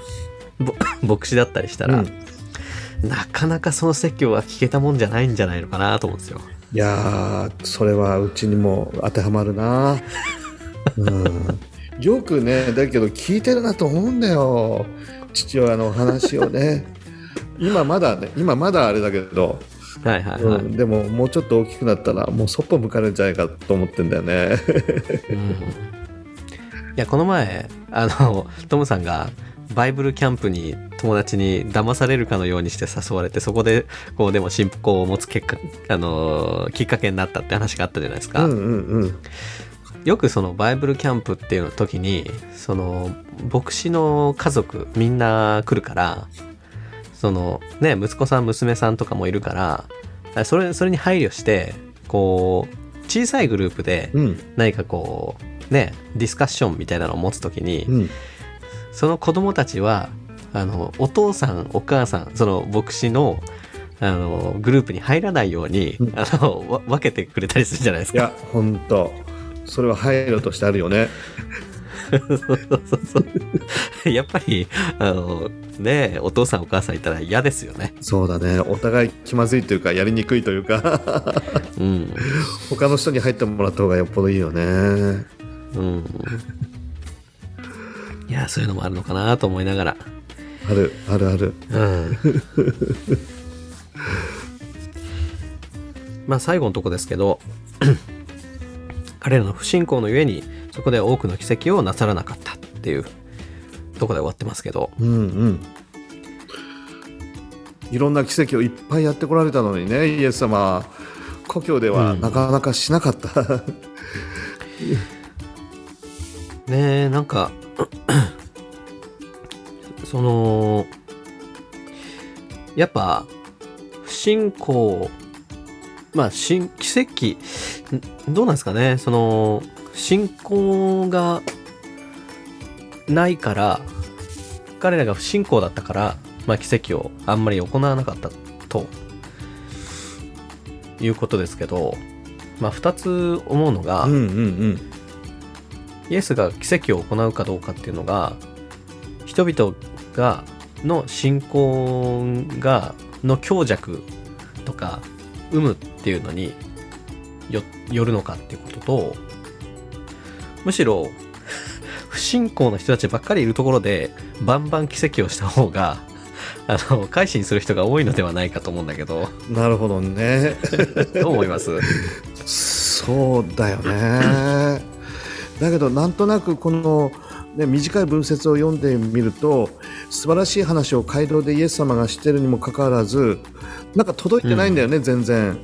ぼ 牧師だったりしたら、うん。なかなかその説教は聞けたもんじゃないんじゃないのかなと思うんですよ。いやーそれはうちにも当てはまるな。うん、よくねだけど聞いてるなと思うんだよ。父親の話をね。今まだね今まだあれだけど、はいはいはい、うんでももうちょっと大きくなったらもうそっぽ向かれるんじゃないかと思ってんだよね。うん。いやこの前あの トムさんがバイブルキャンプに友達に騙されるかのようにして誘われてそこでこうでも信仰を持つ結果あのきっかけになったって話があったじゃないですか、うんうんうん。よくそのバイブルキャンプっていう時にその牧師の家族みんな来るからそのね息子さん娘さんとかもいるからそれそれに配慮してこう小さいグループでうん。何かこうねディスカッションみたいなのを持つ時にうん。その子供たちはあのお父さんお母さんその牧師のあのグループに入らないように、うん。あのわ分けてくれたりするじゃないですか。いや本当それは配慮としてあるよね。そうそうそうやっぱりあのねえお父さんお母さんいたら嫌ですよね。そうだね。お互い気まずいというかやりにくいというか。うん、他の人に入ってもらった方がよっぽどいいよねうん、いやそういうのもあるのかなと思いながら。あるあるある。うん。まあ最後のとこですけど 彼らの不信仰のゆえにそこで多くの奇跡をなさらなかったっていうとこで終わってますけど。うんうん。いろんな奇跡をいっぱいやってこられたのにねイエス様。は故郷ではうん。なかなかしなかった、ねなんか そのやっぱ不信仰まあ信奇跡どうなんですかねその信仰がないから彼らが不信仰だったから、まあ、奇跡をあんまり行わなかったということですけど、まあ、2つ思うのが、うんうんうん。イエスが奇跡を行うかどうかっていうのが人々がの信仰がの強弱とか有無っていうのによよるのかっていうこととむしろ 不信仰の人たちばっかりいるところでバンバン奇跡をした方があの改心する人が多いのではないかと思うんだけど。なるほどね。どう思います？そうだよねだけどなんとなくこの、ね、短い文節を読んでみると素晴らしい話を街道でイエス様がしてるにもかかわらずなんか届いてないんだよね、全然。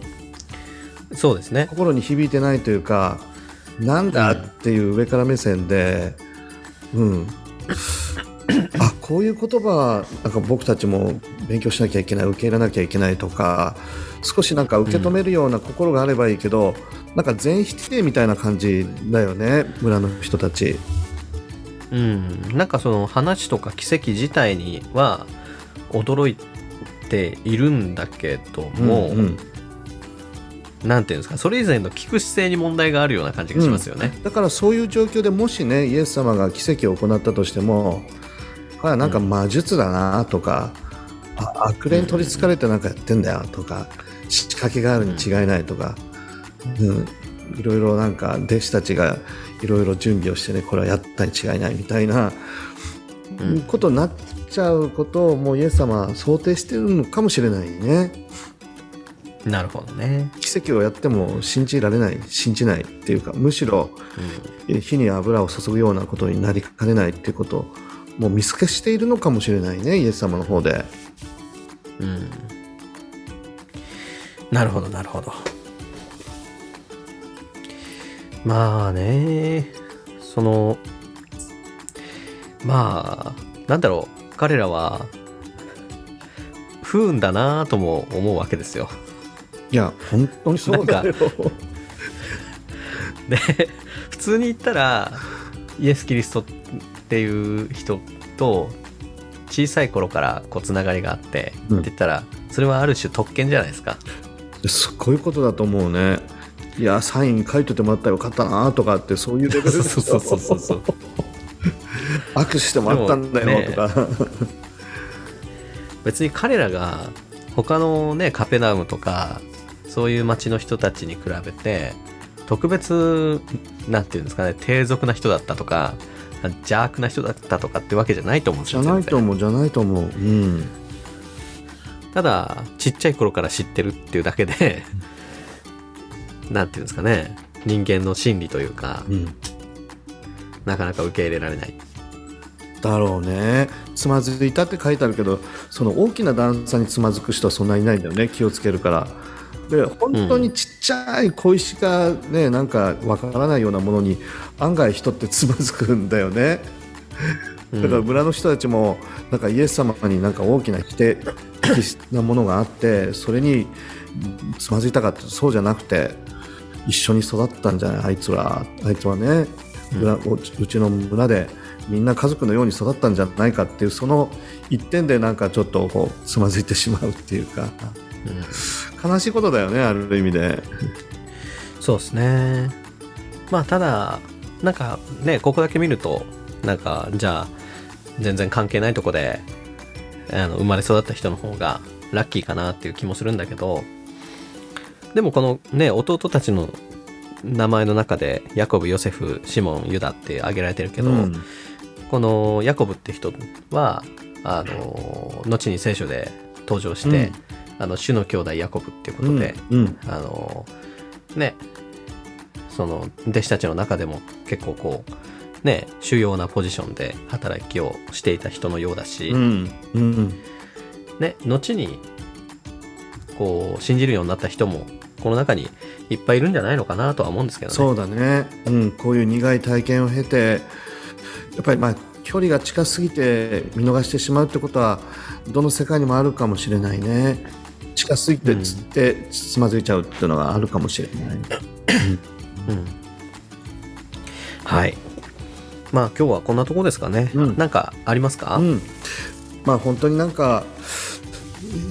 そうですね。心に響いてないというかなんだっていう上から目線でうん。あこういう言葉はなんか僕たちも勉強しなきゃいけない受け入れなきゃいけないとか少しなんか受け止めるような心があればいいけど、なんか全否定みたいな感じだよね村の人たち。うん、なんかその話とか奇跡自体には驚いているんだけども、うんうんなんていうんですかそれ以前の聞く姿勢に問題があるような感じがしますよね。だからそういう状況でもしねイエス様が奇跡を行ったとしてもあなんか魔術だなとか、あ悪霊に取りつかれてなんかやってんだよとか仕掛けがあるに違いないとか、うん、いろいろなんか弟子たちがいろいろ準備をしてねこれはやったに違いないみたいな、うん。ことになっちゃうことをもうイエス様は想定してるのかもしれないね。なるほどね。奇跡をやっても信じられない信じないっていうかむしろ火に油を注ぐようなことになりかねないっていうことをもう見透かしているのかもしれないねイエス様の方で。うんうんなるほどなるほど。まあねそのまあなんだろう彼らは不運だなとも思うわけですよ。いや本当にそうだよで普通に言ったらイエス・キリストっていう人と小さい頃からこうつながりがあって、うんって言ったらそれはある種特権じゃないですか。すっごいことだと思うね。いやサイン書いといてもらったらよかったなとかってそういうレベルでそうそうそうそうそう。握手してもらったんだよとか、別に彼らが他のねカペナウムとかそういう町の人たちに比べて特別なんていうんですかね低俗な人だったとか邪悪な人だったとかってわけじゃないと思うんですよじゃないと思うじゃないと思う。うんただちっちゃい頃から知ってるっていうだけでなんていうんですかね。人間の心理というかうん。なかなか受け入れられない。だろうね。つまずいたって書いてあるけどその大きな段差につまずく人はそんなにいないんだよね。気をつけるから。で本当にちっちゃい小石がねなんかわからないようなものに案外人ってつまずくんだよね。だから村の人たちもなんかイエス様になんか大きな否定的なものがあってそれにつまずいたかってそうじゃなくて一緒に育ったんじゃない？あいつら。あいつはね、村うちうちの村でみんな家族のように育ったんじゃないかっていうその一点でなんかちょっとこうつまずいてしまうっていうか。うん。悲しいことだよねある意味で。そうですね。まあただなんかねここだけ見るとなんかじゃあ全然関係ないとこであの生まれ育った人の方がラッキーかなっていう気もするんだけどでもこのね弟たちの名前の中でヤコブヨセフシモンユダって挙げられてるけど、うん。このヤコブって人はあの後に聖書で登場して、あの主の兄弟ヤコブっていうことで、うん。うん。あのねその弟子たちの中でも結構こうね主要なポジションで働きをしていた人のようだし、うんうん。ね後にこう信じるようになった人もこの中にいっぱいいるんじゃないのかなとは思うんですけどね。そうだね、うん、こういう苦い体験を経てやっぱりまあ距離が近すぎて見逃してしまうってことはどの世界にもあるかもしれないね。近すぎてつってつまずいちゃうっていうのがあるかもしれない、うん。はい。まあ今日はこんなとこですかね。うん。なんかありますか、うん、まあ本当になんか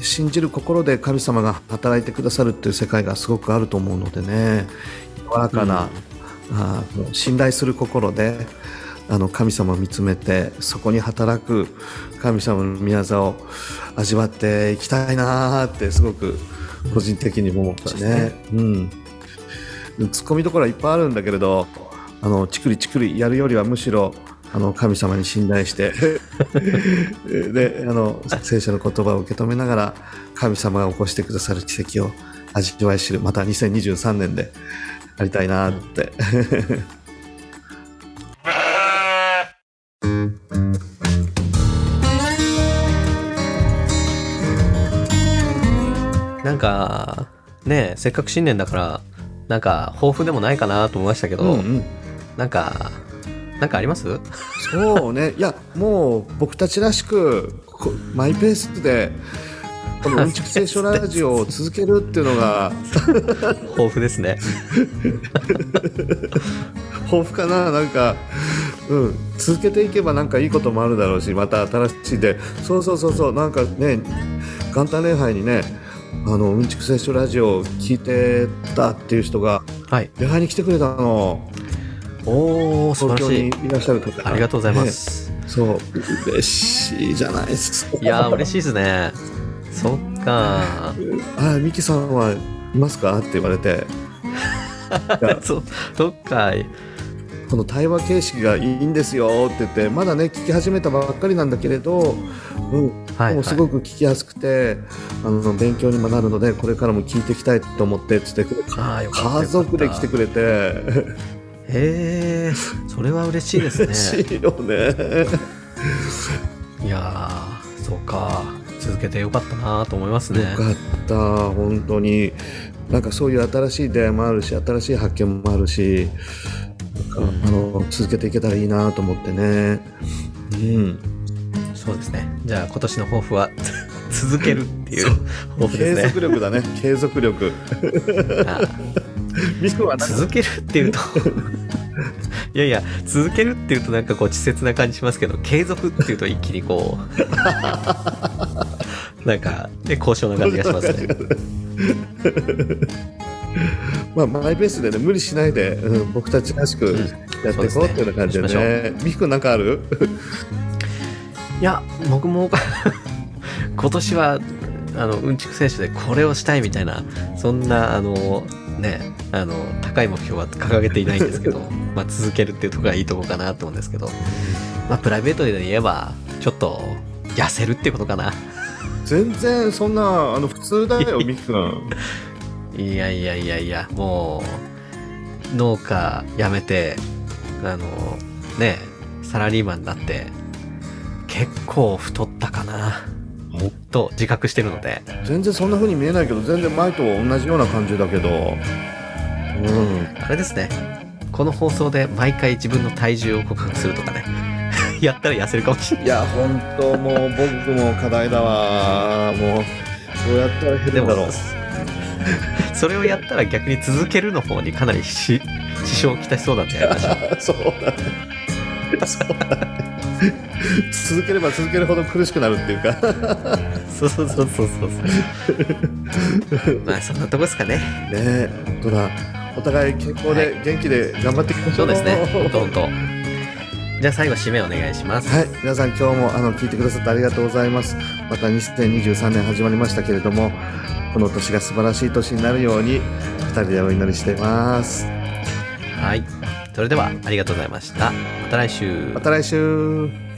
信じる心で神様が働いてくださるっていう世界がすごくあると思うのでね。柔らかな、あもう信頼する心であの神様を見つめてそこに働く神様の宮沢を味わっていきたいなーってすごく個人的にも思ったね。うん。ツッコミどころはいっぱいあるんだけれどあのチクリチクリやるよりはむしろあの神様に信頼して であの聖書の言葉を受け止めながら神様が起こしてくださる奇跡を味わい知るまた2023年でありたいなって、なんかねせっかく新年だからなんか抱負でもないかなと思いましたけど、うんうんなんかなんかあります？そうね。いやもう僕たちらしくこマイペースでこのうんちく聖書ラジオを続けるっていうのが抱負ですね。豊富かな？なんか、うん、続けていけばなんかいいこともあるだろうしまた新しいで。そうそうそうそう。なんかね元旦礼拝にねあのうんちく聖書ラジオを聞いてたっていう人がはい。礼拝に来てくれたのおお素晴らしい。東京にい。らっしゃる方。ありがとうございま、す。ね。そう。嬉しいじゃないですか。いやー嬉しいですね。そっかあミキさんはいますか？って言われて。そそっかこの対話形式がいいんですよ。って言ってまだね聞き始めたばっかりなんだけれど、うん、はい、でもすごく聞きやすくて、あの勉強にもなるのでこれからも聞いていきたいと思ってつって家族で来てくれてへえそれは嬉しいですね。嬉しいよね。いやーそうか。続けてよかったなと思いますね。よかった。本当に。なんかそういう新しい出会いもあるし新しい発見もあるしあの続けていけたらいいなと思ってね。うん。そうですね。じゃあ今年の抱負は続けるっていう抱負継ですね。続力だね。継続力。あミクはー続けるっていうと いやいや続けるっていうとなんかこう稚拙な感じしますけど継続っていうと一気にこう なんかね高尚な感じがしますね。まあ、マイペースでね無理しないで、うん、僕たちらしくやっていこうっていうような感じでね。ミク君なんかある？いや僕も今年はあのうんちく選手でこれをしたいみたいなそんなあのねあの高い目標は掲げていないんですけど まあ続けるっていうところがいいところかなと思うんですけどまあプライベートで言えばちょっと痩せるっていうことかな。全然そんなあの普通だよミキ君 いやいやいやいやもう農家辞めてあのねサラリーマンになって結構太ったかなと自覚してるので。全然そんな風に見えないけど全然前と同じような感じだけど。うん。あれですね。この放送で毎回自分の体重を告白するとかね。やったら痩せるかもしれない。いや本当もう僕も課題だわ。もうどうやったら減るんだろう。それをやったら逆に続けるの方にかなりし支障をきたしそうだったよそうだ。ね続ければ続けるほど苦しくなるっていうか。そうそうそうそうそう。まあそんなとこですかね。ねえ本当だ。お互い健康で元気で頑張っていきましょそううですね。ほんとほん。とじゃあ最後締めお願いします。はい、皆さん今日もあの聞いてくださってありがとうございます。また2023年始まりましたけれども、この年が素晴らしい年になるように二人でお祈りしています。はいそれではありがとうございましたまた来週また来週。